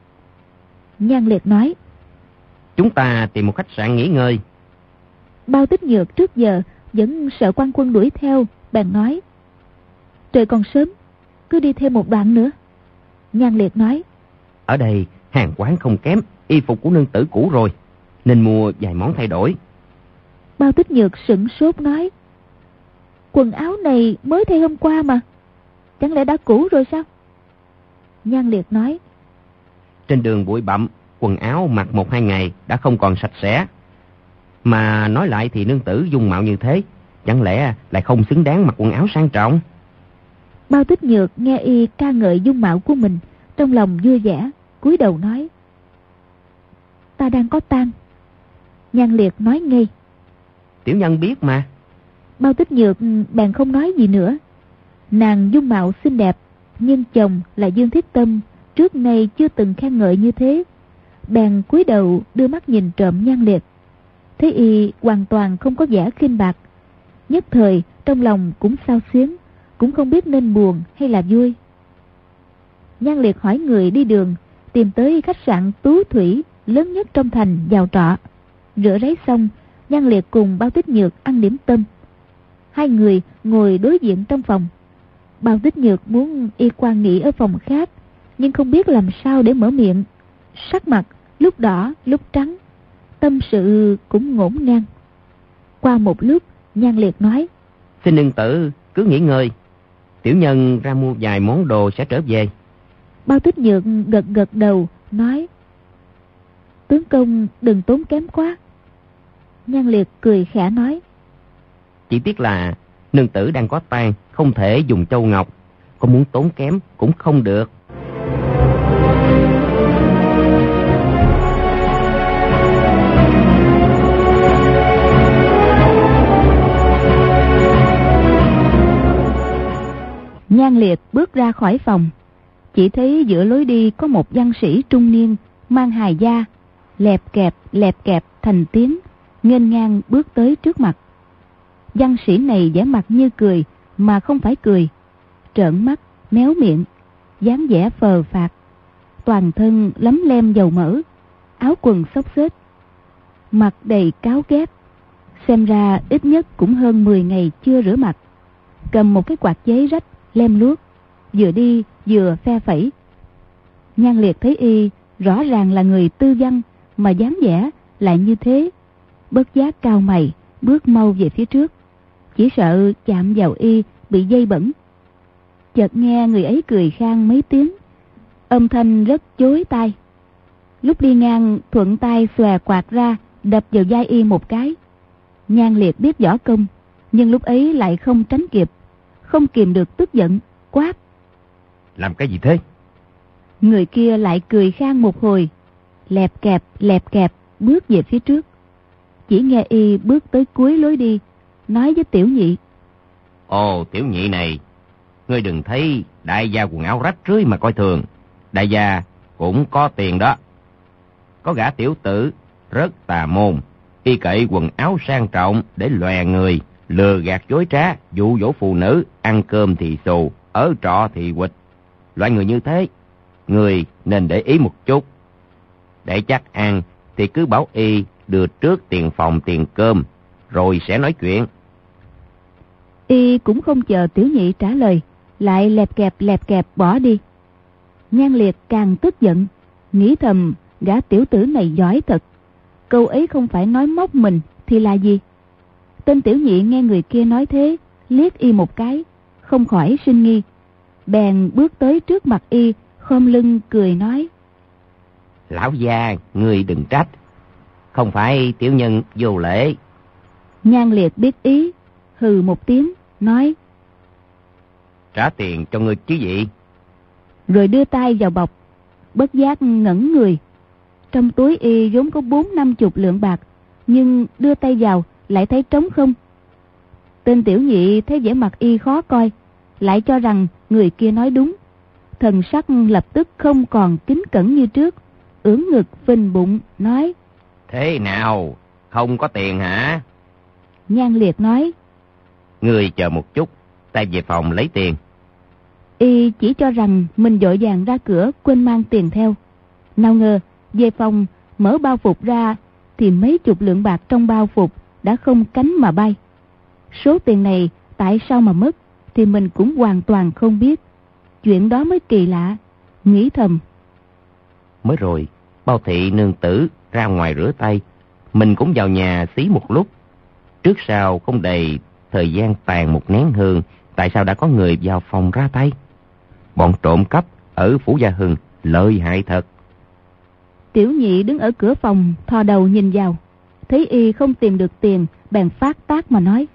Nhan Liệt nói, Chúng ta tìm một khách sạn nghỉ ngơi. Bao tích nhược trước giờ vẫn sợ quan quân đuổi theo, bèn nói, Trời còn sớm, cứ đi thêm một đoạn nữa. Nhan Liệt nói, Ở đây hàng quán không kém, y phục của nương tử cũ rồi, nên mua vài món thay đổi. Bao tích nhược sửng sốt nói, Quần áo này mới thay hôm qua mà, chẳng lẽ đã cũ rồi sao? Nhan Liệt nói, Trên đường bụi bặm, quần áo mặc một hai ngày đã không còn sạch sẽ. Mà nói lại thì nương tử dung mạo như thế, chẳng lẽ lại không xứng đáng mặc quần áo sang trọng? Bao tích nhược nghe y ca ngợi dung mạo của mình, trong lòng vui vẻ, cúi đầu nói. Ta đang có tang. Nhan liệt nói ngay. Tiểu nhân biết mà. Bao tích nhược bèn không nói gì nữa. Nàng dung mạo xinh đẹp, nhưng chồng là Dương Thiết Tâm, trước nay chưa từng khen ngợi như thế. Bèn cúi đầu đưa mắt nhìn trộm nhan liệt. Thấy y hoàn toàn không có vẻ khinh bạc. Nhất thời trong lòng cũng sao xuyến cũng không biết nên buồn hay là vui. Nhan Liệt hỏi người đi đường, tìm tới khách sạn Tú Thủy lớn nhất trong thành vào trọ. Rửa ráy xong, Nhan Liệt cùng Bao Tích Nhược ăn điểm tâm. Hai người ngồi đối diện trong phòng. Bao Tích Nhược muốn y quan nghỉ ở phòng khác, nhưng không biết làm sao để mở miệng. Sắc mặt lúc đỏ lúc trắng, tâm sự cũng ngổn ngang. Qua một lúc, Nhan Liệt nói. Xin đừng tử, cứ nghỉ ngơi. Tiểu nhân ra mua vài món đồ sẽ trở về. Bao tích nhược gật gật đầu, nói. Tướng công đừng tốn kém quá. Nhan Liệt cười khẽ nói. Chỉ tiếc là nương tử đang có tan, không thể dùng châu ngọc. Có muốn tốn kém cũng không được. Nhan Liệt bước ra khỏi phòng. Chỉ thấy giữa lối đi có một văn sĩ trung niên, mang hài da, lẹp kẹp, lẹp kẹp thành tiếng, nghênh ngang bước tới trước mặt. Văn sĩ này vẻ mặt như cười, mà không phải cười. Trợn mắt, méo miệng, dáng vẻ phờ phạt. Toàn thân lấm lem dầu mỡ, áo quần xốc xếch. Mặt đầy cáo ghép Xem ra ít nhất cũng hơn 10 ngày chưa rửa mặt. Cầm một cái quạt giấy rách, lem luốc, vừa đi vừa phe phẩy. Nhan liệt thấy y rõ ràng là người tư văn mà dáng vẻ lại như thế. Bất giác cao mày, bước mau về phía trước. Chỉ sợ chạm vào y bị dây bẩn. Chợt nghe người ấy cười khang mấy tiếng. Âm thanh rất chối tai. Lúc đi ngang thuận tay xòe quạt ra đập vào vai y một cái. Nhan liệt biết võ công, nhưng lúc ấy lại không tránh kịp không kìm được tức giận, quát. Làm cái gì thế? Người kia lại cười khang một hồi, lẹp kẹp, lẹp kẹp, bước về phía trước. Chỉ nghe y bước tới cuối lối đi, nói với tiểu nhị. Ồ, tiểu nhị này, ngươi đừng thấy đại gia quần áo rách rưới mà coi thường. Đại gia cũng có tiền đó. Có gã tiểu tử rất tà môn, y cậy quần áo sang trọng để lòe người, lừa gạt dối trá, dụ dỗ phụ nữ, ăn cơm thì xù, ở trọ thì quịch. Loại người như thế, người nên để ý một chút. Để chắc ăn thì cứ bảo y đưa trước tiền phòng tiền cơm, rồi sẽ nói chuyện. Y cũng không chờ tiểu nhị trả lời, lại lẹp kẹp lẹp kẹp bỏ đi. Nhan liệt càng tức giận, nghĩ thầm gã tiểu tử này giỏi thật. Câu ấy không phải nói móc mình thì là gì? Tên tiểu nhị nghe người kia nói thế, liếc y một cái, không khỏi sinh nghi. Bèn bước tới trước mặt y, khom lưng cười nói. Lão già, người đừng trách. Không phải tiểu nhân vô lễ. Nhan liệt biết ý, hừ một tiếng, nói. Trả tiền cho người chứ gì? Rồi đưa tay vào bọc, bất giác ngẩn người. Trong túi y vốn có bốn năm chục lượng bạc, nhưng đưa tay vào lại thấy trống không. Tên tiểu nhị thấy vẻ mặt y khó coi, lại cho rằng người kia nói đúng. Thần sắc lập tức không còn kính cẩn như trước, ưỡn ngực phình bụng, nói. Thế nào, không có tiền hả? Nhan liệt nói. Người chờ một chút, ta về phòng lấy tiền. Y chỉ cho rằng mình dội vàng ra cửa quên mang tiền theo. Nào ngờ, về phòng mở bao phục ra thì mấy chục lượng bạc trong bao phục đã không cánh mà bay. Số tiền này tại sao mà mất thì mình cũng hoàn toàn không biết. Chuyện đó mới kỳ lạ, nghĩ thầm. Mới rồi, bao thị nương tử ra ngoài rửa tay, mình cũng vào nhà xí một lúc. Trước sau không đầy thời gian tàn một nén hương, tại sao đã có người vào phòng ra tay? Bọn trộm cắp ở Phủ Gia Hưng lợi hại thật. Tiểu nhị đứng ở cửa phòng, thò đầu nhìn vào thấy y không tìm được tiền, bèn phát tác mà nói.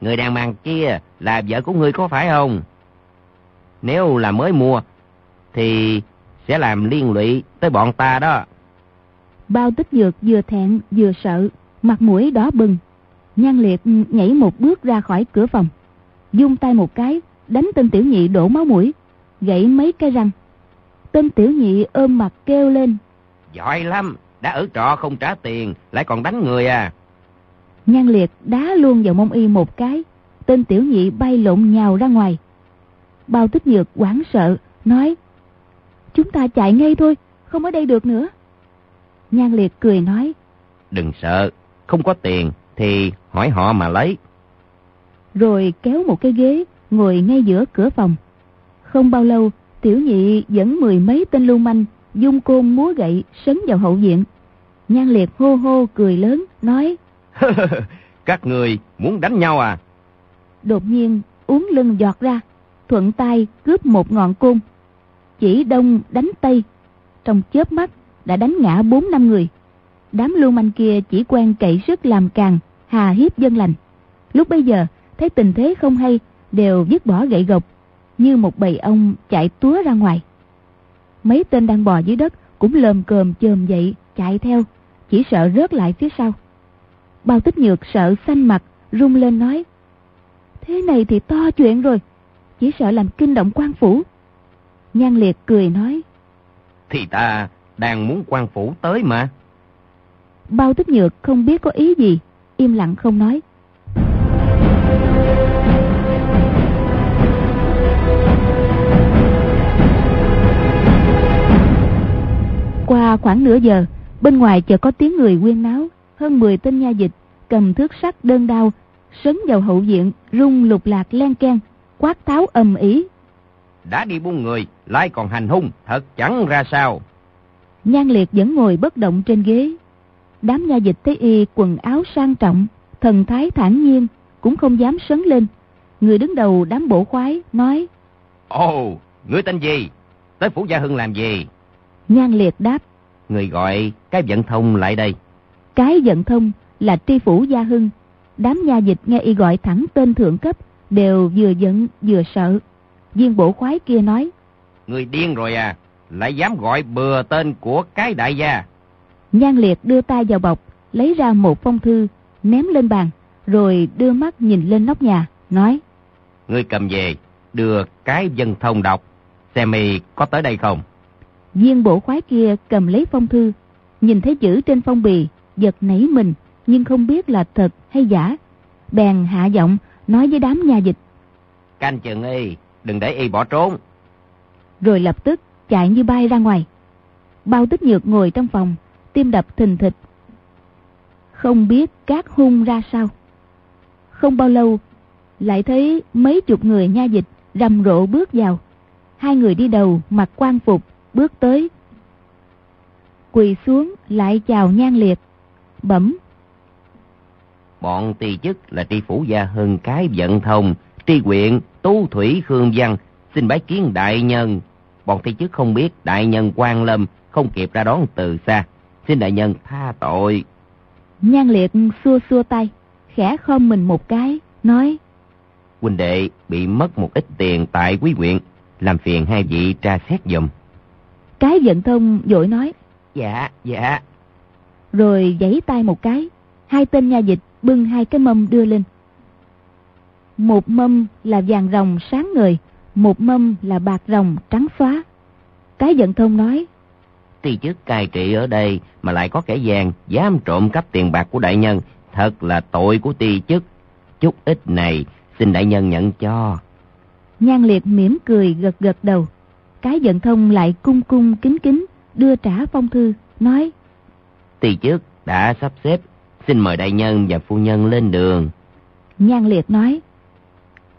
Người đàn mang kia là vợ của người có phải không? Nếu là mới mua, thì sẽ làm liên lụy tới bọn ta đó. Bao tích dược vừa thẹn vừa sợ, mặt mũi đỏ bừng. Nhan liệt nhảy một bước ra khỏi cửa phòng. Dung tay một cái, đánh tên tiểu nhị đổ máu mũi, gãy mấy cái răng. Tên tiểu nhị ôm mặt kêu lên. Giỏi lắm, đã ở trọ không trả tiền, lại còn đánh người à. Nhan liệt đá luôn vào mông y một cái, tên tiểu nhị bay lộn nhào ra ngoài. Bao tích nhược quảng sợ, nói, Chúng ta chạy ngay thôi, không ở đây được nữa. Nhan Liệt cười nói. Đừng sợ, không có tiền thì hỏi họ mà lấy. Rồi kéo một cái ghế, ngồi ngay giữa cửa phòng. Không bao lâu, tiểu nhị dẫn mười mấy tên lưu manh, dung côn múa gậy, sấn vào hậu viện. Nhan Liệt hô hô cười lớn, nói. <laughs> Các người muốn đánh nhau à? Đột nhiên, uống lưng giọt ra, thuận tay cướp một ngọn côn. Chỉ đông đánh tây, trong chớp mắt đã đánh ngã bốn năm người. Đám lưu manh kia chỉ quen cậy sức làm càng, hà hiếp dân lành. Lúc bây giờ, thấy tình thế không hay, đều dứt bỏ gậy gộc, như một bầy ông chạy túa ra ngoài. Mấy tên đang bò dưới đất cũng lồm cồm chồm dậy, chạy theo, chỉ sợ rớt lại phía sau. Bao tích nhược sợ xanh mặt, rung lên nói, Thế này thì to chuyện rồi, chỉ sợ làm kinh động quan phủ. Nhan liệt cười nói, Thì ta đang muốn quan phủ tới mà. Bao tích nhược không biết có ý gì, im lặng không nói. Qua khoảng nửa giờ, bên ngoài chợt có tiếng người quyên náo, hơn 10 tên nha dịch cầm thước sắt đơn đao, sấn vào hậu viện, rung lục lạc len ken, quát tháo ầm ĩ. Đã đi buôn người, lại còn hành hung, thật chẳng ra sao. Nhan liệt vẫn ngồi bất động trên ghế. Đám nha dịch thấy y quần áo sang trọng, thần thái thản nhiên, cũng không dám sấn lên. Người đứng đầu đám bộ khoái nói. Ồ, ngươi tên gì? Tới phủ gia hưng làm gì? Nhan liệt đáp. Người gọi cái vận thông lại đây. Cái vận thông là tri phủ gia hưng. Đám nha dịch nghe y gọi thẳng tên thượng cấp, đều vừa giận vừa sợ. Viên bộ khoái kia nói. Người điên rồi à, lại dám gọi bừa tên của cái đại gia. Nhan liệt đưa tay vào bọc, lấy ra một phong thư, ném lên bàn, rồi đưa mắt nhìn lên nóc nhà, nói. Người cầm về, đưa cái dân thông đọc, xem y có tới đây không? Viên bộ khoái kia cầm lấy phong thư, nhìn thấy chữ trên phong bì, giật nảy mình, nhưng không biết là thật hay giả. Bèn hạ giọng, nói với đám nhà dịch. Canh chừng y, đừng để y bỏ trốn. Rồi lập tức chạy như bay ra ngoài. Bao tích nhược ngồi trong phòng, tim đập thình thịch. Không biết các hung ra sao. Không bao lâu, lại thấy mấy chục người nha dịch rầm rộ bước vào. Hai người đi đầu mặc quan phục, bước tới. Quỳ xuống lại chào nhan liệt, bẩm. Bọn tỳ chức là tri phủ gia hưng cái vận thông, tri quyện, tú thủy khương văn, xin bái kiến đại nhân. Bọn tỳ chức không biết đại nhân quan lâm, không kịp ra đón từ xa. Xin đại nhân tha tội. Nhan liệt xua xua tay, khẽ khom mình một cái, nói. Huynh đệ bị mất một ít tiền tại quý quyện, làm phiền hai vị tra xét dùm. Cái vận thông vội nói. Dạ, dạ. Rồi giãy tay một cái, hai tên nha dịch bưng hai cái mâm đưa lên. Một mâm là vàng rồng sáng ngời, một mâm là bạc rồng trắng xóa. Cái vận thông nói. Ti chức cai trị ở đây mà lại có kẻ vàng dám trộm cắp tiền bạc của đại nhân, thật là tội của ti chức. Chút ít này xin đại nhân nhận cho. Nhan liệt mỉm cười gật gật đầu. Cái vận thông lại cung cung kính kính đưa trả phong thư, nói. Ti chức đã sắp xếp, xin mời đại nhân và phu nhân lên đường. Nhan liệt nói.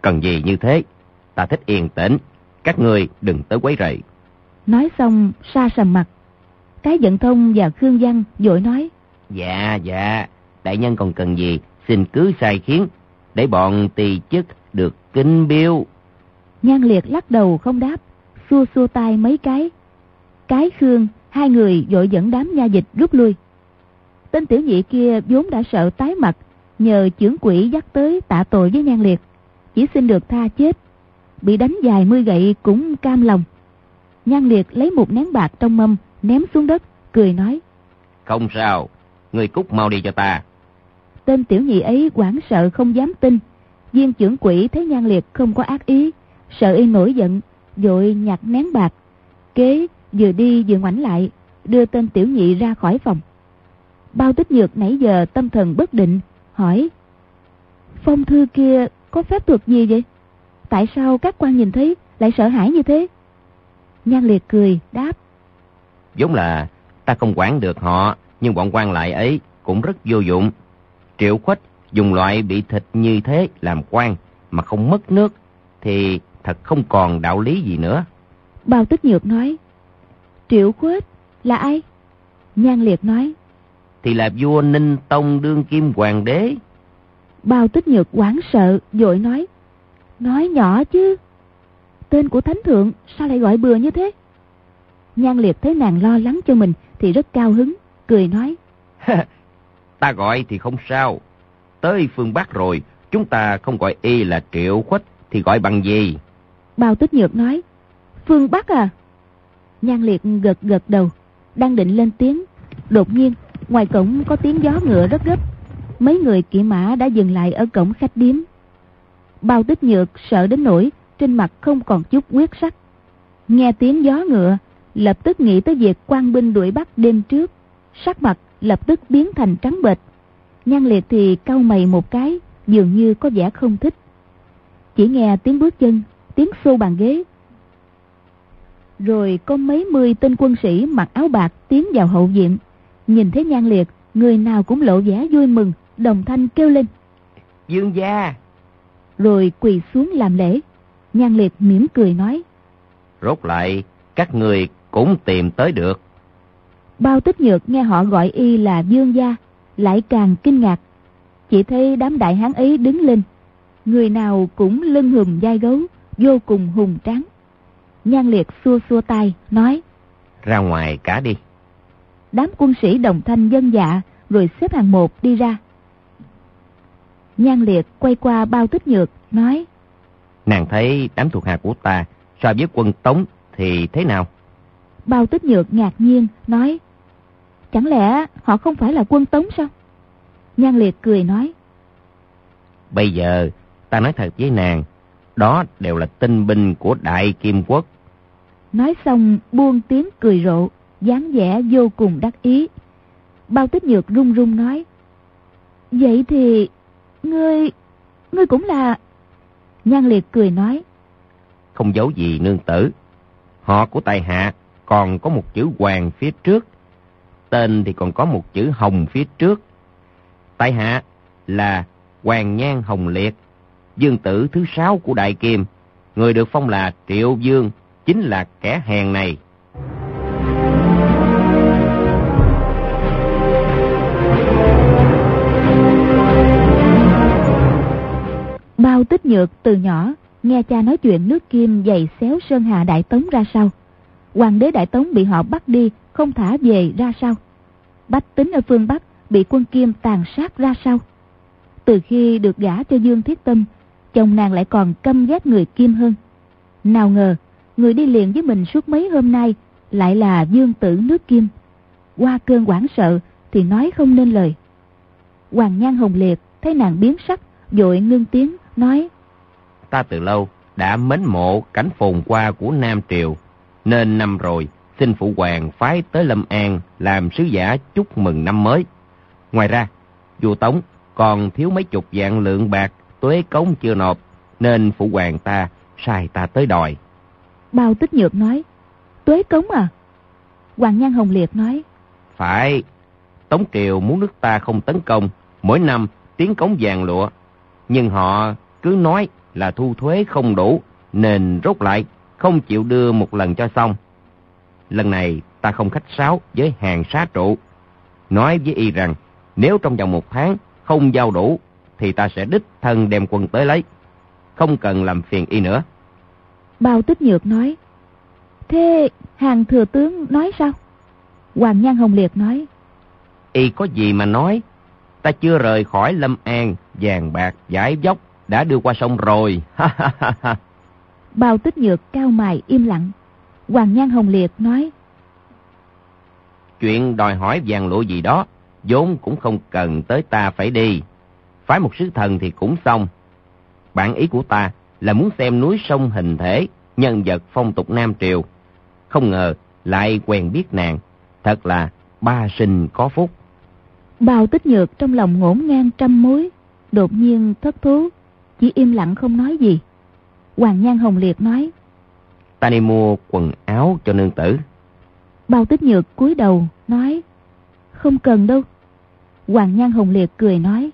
Cần gì như thế? Ta thích yên tĩnh, các người đừng tới quấy rầy. Nói xong xa sầm mặt. Cái vận thông và Khương Văn vội nói. Dạ, dạ, đại nhân còn cần gì, xin cứ sai khiến, để bọn tỳ chức được kính biêu. Nhan liệt lắc đầu không đáp, xua xua tay mấy cái. Cái Khương, hai người vội dẫn đám nha dịch rút lui. Tên tiểu nhị kia vốn đã sợ tái mặt, nhờ trưởng quỷ dắt tới tạ tội với nhan liệt. Chỉ xin được tha chết. Bị đánh dài mươi gậy cũng cam lòng. Nhan liệt lấy một nén bạc trong mâm, ném xuống đất, cười nói. Không sao, người cút mau đi cho ta. Tên tiểu nhị ấy quảng sợ không dám tin. Viên trưởng quỷ thấy nhan liệt không có ác ý, sợ y nổi giận, vội nhặt nén bạc. Kế vừa đi vừa ngoảnh lại, đưa tên tiểu nhị ra khỏi phòng. Bao tích nhược nãy giờ tâm thần bất định, hỏi. Phong thư kia có phép thuật gì vậy? Tại sao các quan nhìn thấy lại sợ hãi như thế? Nhan Liệt cười, đáp. Giống là ta không quản được họ, nhưng bọn quan lại ấy cũng rất vô dụng. Triệu khuếch dùng loại bị thịt như thế làm quan mà không mất nước thì thật không còn đạo lý gì nữa. Bao Tích Nhược nói, Triệu khuếch là ai? Nhan Liệt nói, thì là vua Ninh Tông đương kim hoàng đế. Bao Tích Nhược quảng sợ, dội nói, nói nhỏ chứ. Tên của Thánh Thượng sao lại gọi bừa như thế? Nhan Liệt thấy nàng lo lắng cho mình thì rất cao hứng, cười nói. <laughs> ta gọi thì không sao. Tới phương Bắc rồi, chúng ta không gọi y là triệu khuếch thì gọi bằng gì? Bao Tích Nhược nói. Phương Bắc à? Nhan Liệt gật gật đầu, đang định lên tiếng. Đột nhiên, ngoài cổng có tiếng gió ngựa rất gấp. Mấy người kỵ mã đã dừng lại ở cổng khách điếm. Bao Tích Nhược sợ đến nỗi trên mặt không còn chút quyết sắc. Nghe tiếng gió ngựa, lập tức nghĩ tới việc quan binh đuổi bắt đêm trước. Sắc mặt lập tức biến thành trắng bệch. Nhan liệt thì cau mày một cái, dường như có vẻ không thích. Chỉ nghe tiếng bước chân, tiếng xô bàn ghế. Rồi có mấy mươi tên quân sĩ mặc áo bạc tiến vào hậu viện. Nhìn thấy nhan liệt, người nào cũng lộ vẻ vui mừng, đồng thanh kêu lên. Dương gia! Rồi quỳ xuống làm lễ. Nhan liệt mỉm cười nói. Rốt lại, các người cũng tìm tới được. Bao tích nhược nghe họ gọi y là dương gia, lại càng kinh ngạc. Chỉ thấy đám đại hán ấy đứng lên. Người nào cũng lưng hùm vai gấu, vô cùng hùng tráng. Nhan liệt xua xua tay, nói. Ra ngoài cả đi. Đám quân sĩ đồng thanh dân dạ, rồi xếp hàng một đi ra. Nhan liệt quay qua bao tích nhược, nói. Nàng thấy đám thuộc hạ của ta so với quân Tống thì thế nào? Bao tích nhược ngạc nhiên, nói. Chẳng lẽ họ không phải là quân Tống sao? Nhan Liệt cười nói. Bây giờ, ta nói thật với nàng, đó đều là tinh binh của Đại Kim Quốc. Nói xong buông tiếng cười rộ, dáng vẻ vô cùng đắc ý. Bao tích nhược run run nói. Vậy thì, ngươi, ngươi cũng là... Nhan Liệt cười nói. Không giấu gì nương tử. Họ của tài hạ còn có một chữ hoàng phía trước tên thì còn có một chữ hồng phía trước. Tại hạ là Hoàng Nhan Hồng Liệt, dương tử thứ sáu của Đại Kim. Người được phong là Triệu Dương, chính là kẻ hèn này. Bao tích nhược từ nhỏ, nghe cha nói chuyện nước Kim dày xéo Sơn Hà Đại Tống ra sao. Hoàng đế Đại Tống bị họ bắt đi không thả về ra sao? Bách tính ở phương Bắc bị quân Kim tàn sát ra sao? Từ khi được gả cho Dương Thiết Tâm, chồng nàng lại còn căm ghét người Kim hơn. Nào ngờ, người đi liền với mình suốt mấy hôm nay lại là Dương Tử nước Kim. Qua cơn hoảng sợ thì nói không nên lời. Hoàng Nhan Hồng Liệt thấy nàng biến sắc, vội ngưng tiếng, nói Ta từ lâu đã mến mộ cảnh phồn qua của Nam Triều, nên năm rồi xin phụ hoàng phái tới Lâm An làm sứ giả chúc mừng năm mới. Ngoài ra, vua Tống còn thiếu mấy chục vạn lượng bạc tuế cống chưa nộp, nên phụ hoàng ta sai ta tới đòi. Bao tích nhược nói, tuế cống à? Hoàng Nhan Hồng Liệt nói, Phải, Tống Triều muốn nước ta không tấn công, mỗi năm tiến cống vàng lụa. Nhưng họ cứ nói là thu thuế không đủ, nên rốt lại không chịu đưa một lần cho xong. Lần này ta không khách sáo với hàng xá trụ. Nói với y rằng nếu trong vòng một tháng không giao đủ thì ta sẽ đích thân đem quân tới lấy. Không cần làm phiền y nữa. Bao tích nhược nói. Thế hàng thừa tướng nói sao? Hoàng Nhan Hồng Liệt nói. Y có gì mà nói? Ta chưa rời khỏi Lâm An, vàng bạc, giải dốc, đã đưa qua sông rồi. <laughs> Bao tích nhược cao mài im lặng. Hoàng Nhan Hồng Liệt nói. Chuyện đòi hỏi vàng lụa gì đó, vốn cũng không cần tới ta phải đi. Phái một sứ thần thì cũng xong. Bản ý của ta là muốn xem núi sông hình thể, nhân vật phong tục Nam Triều. Không ngờ lại quen biết nàng, thật là ba sinh có phúc. Bào tích nhược trong lòng ngổn ngang trăm mối, đột nhiên thất thú, chỉ im lặng không nói gì. Hoàng Nhan Hồng Liệt nói, ta đi mua quần áo cho nương tử. Bao tích nhược cúi đầu, nói, không cần đâu. Hoàng Nhan Hồng Liệt cười nói,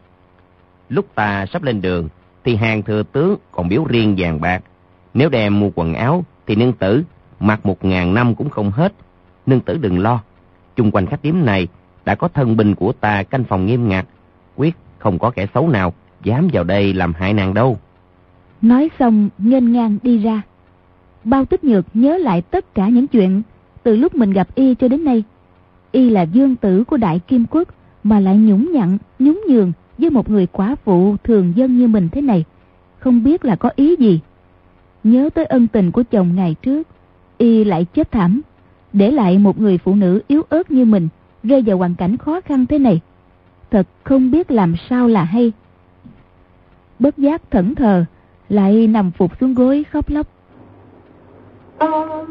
Lúc ta sắp lên đường, thì hàng thừa tướng còn biếu riêng vàng bạc. Nếu đem mua quần áo, thì nương tử mặc một ngàn năm cũng không hết. Nương tử đừng lo, chung quanh khách điếm này đã có thân binh của ta canh phòng nghiêm ngặt, quyết không có kẻ xấu nào dám vào đây làm hại nàng đâu. Nói xong nghênh ngang đi ra. Bao tích nhược nhớ lại tất cả những chuyện từ lúc mình gặp y cho đến nay. Y là dương tử của Đại Kim Quốc mà lại nhũng nhặn, nhún nhường với một người quả phụ thường dân như mình thế này. Không biết là có ý gì. Nhớ tới ân tình của chồng ngày trước, y lại chết thảm, để lại một người phụ nữ yếu ớt như mình rơi vào hoàn cảnh khó khăn thế này. Thật không biết làm sao là hay. Bất giác thẫn thờ, lại nằm phục xuống gối khóc lóc. Hoàng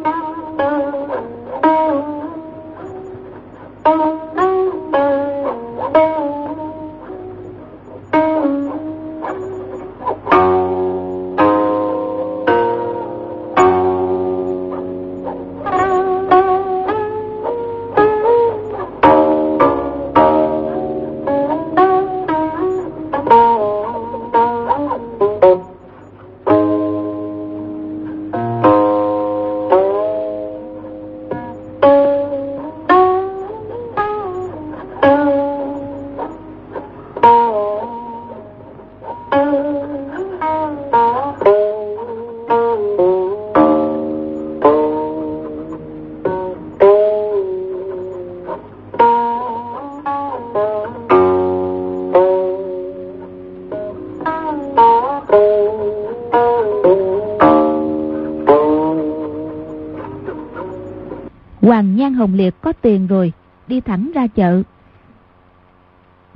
Nhan Hồng Liệt có tiền rồi, đi thẳng ra chợ.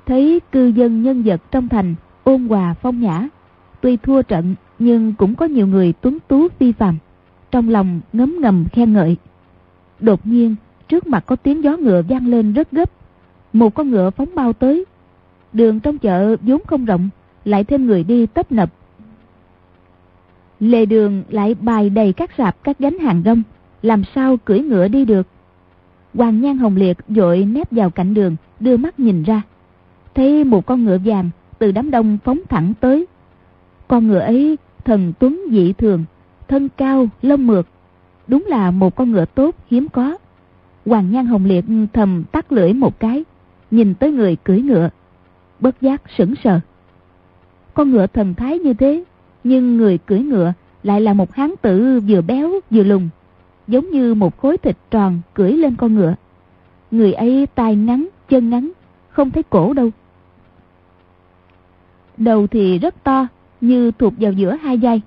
Thấy cư dân nhân vật trong thành ôn hòa phong nhã, tuy thua trận nhưng cũng có nhiều người tuấn tú phi phàm, trong lòng ngấm ngầm khen ngợi. Đột nhiên, trước mặt có tiếng gió ngựa vang lên rất gấp, một con ngựa phóng bao tới. Đường trong chợ vốn không rộng, lại thêm người đi tấp nập. Lề đường lại bài đầy các sạp các gánh hàng rong, làm sao cưỡi ngựa đi được. Hoàng Nhan Hồng Liệt dội nép vào cạnh đường, đưa mắt nhìn ra. Thấy một con ngựa vàng từ đám đông phóng thẳng tới. Con ngựa ấy thần tuấn dị thường, thân cao, lông mượt. Đúng là một con ngựa tốt hiếm có. Hoàng Nhan Hồng Liệt thầm tắt lưỡi một cái, nhìn tới người cưỡi ngựa. Bất giác sững sờ. Con ngựa thần thái như thế, nhưng người cưỡi ngựa lại là một hán tử vừa béo vừa lùn giống như một khối thịt tròn cưỡi lên con ngựa. Người ấy tai ngắn, chân ngắn, không thấy cổ đâu. Đầu thì rất to, như thuộc vào giữa hai vai.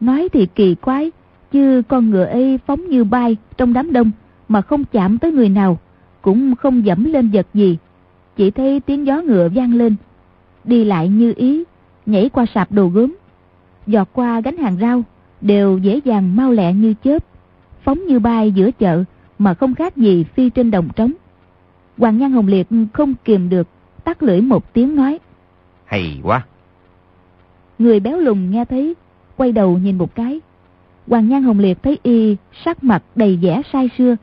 Nói thì kỳ quái, chứ con ngựa ấy phóng như bay trong đám đông mà không chạm tới người nào, cũng không dẫm lên vật gì. Chỉ thấy tiếng gió ngựa vang lên, đi lại như ý, nhảy qua sạp đồ gốm, giọt qua gánh hàng rau, đều dễ dàng mau lẹ như chớp phóng như bay giữa chợ mà không khác gì phi trên đồng trống. Hoàng Nhan Hồng Liệt không kìm được, tắt lưỡi một tiếng nói. Hay quá! Người béo lùn nghe thấy, quay đầu nhìn một cái. Hoàng Nhan Hồng Liệt thấy y sắc mặt đầy vẻ say sưa.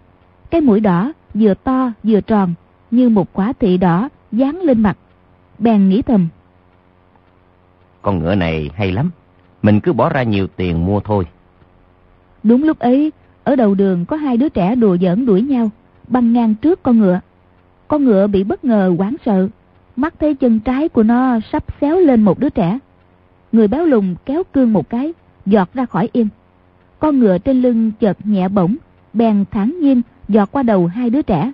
Cái mũi đỏ vừa to vừa tròn như một quả thị đỏ dán lên mặt. Bèn nghĩ thầm. Con ngựa này hay lắm, mình cứ bỏ ra nhiều tiền mua thôi. Đúng lúc ấy, ở đầu đường có hai đứa trẻ đùa giỡn đuổi nhau, băng ngang trước con ngựa. Con ngựa bị bất ngờ hoảng sợ, mắt thấy chân trái của nó sắp xéo lên một đứa trẻ. Người béo lùn kéo cương một cái, giọt ra khỏi im. Con ngựa trên lưng chợt nhẹ bổng, bèn thẳng nhiên giọt qua đầu hai đứa trẻ.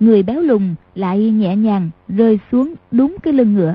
Người béo lùn lại nhẹ nhàng rơi xuống đúng cái lưng ngựa.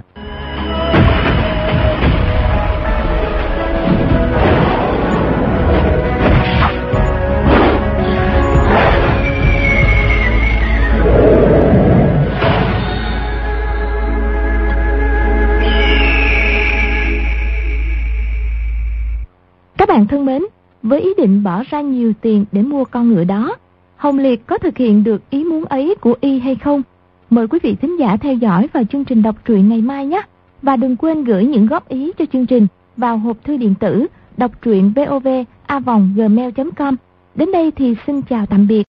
Thân mến, với ý định bỏ ra nhiều tiền để mua con ngựa đó, Hồng Liệt có thực hiện được ý muốn ấy của y hay không? Mời quý vị thính giả theo dõi vào chương trình đọc truyện ngày mai nhé. Và đừng quên gửi những góp ý cho chương trình vào hộp thư điện tử đọc truyện vovavonggmail.com Đến đây thì xin chào tạm biệt.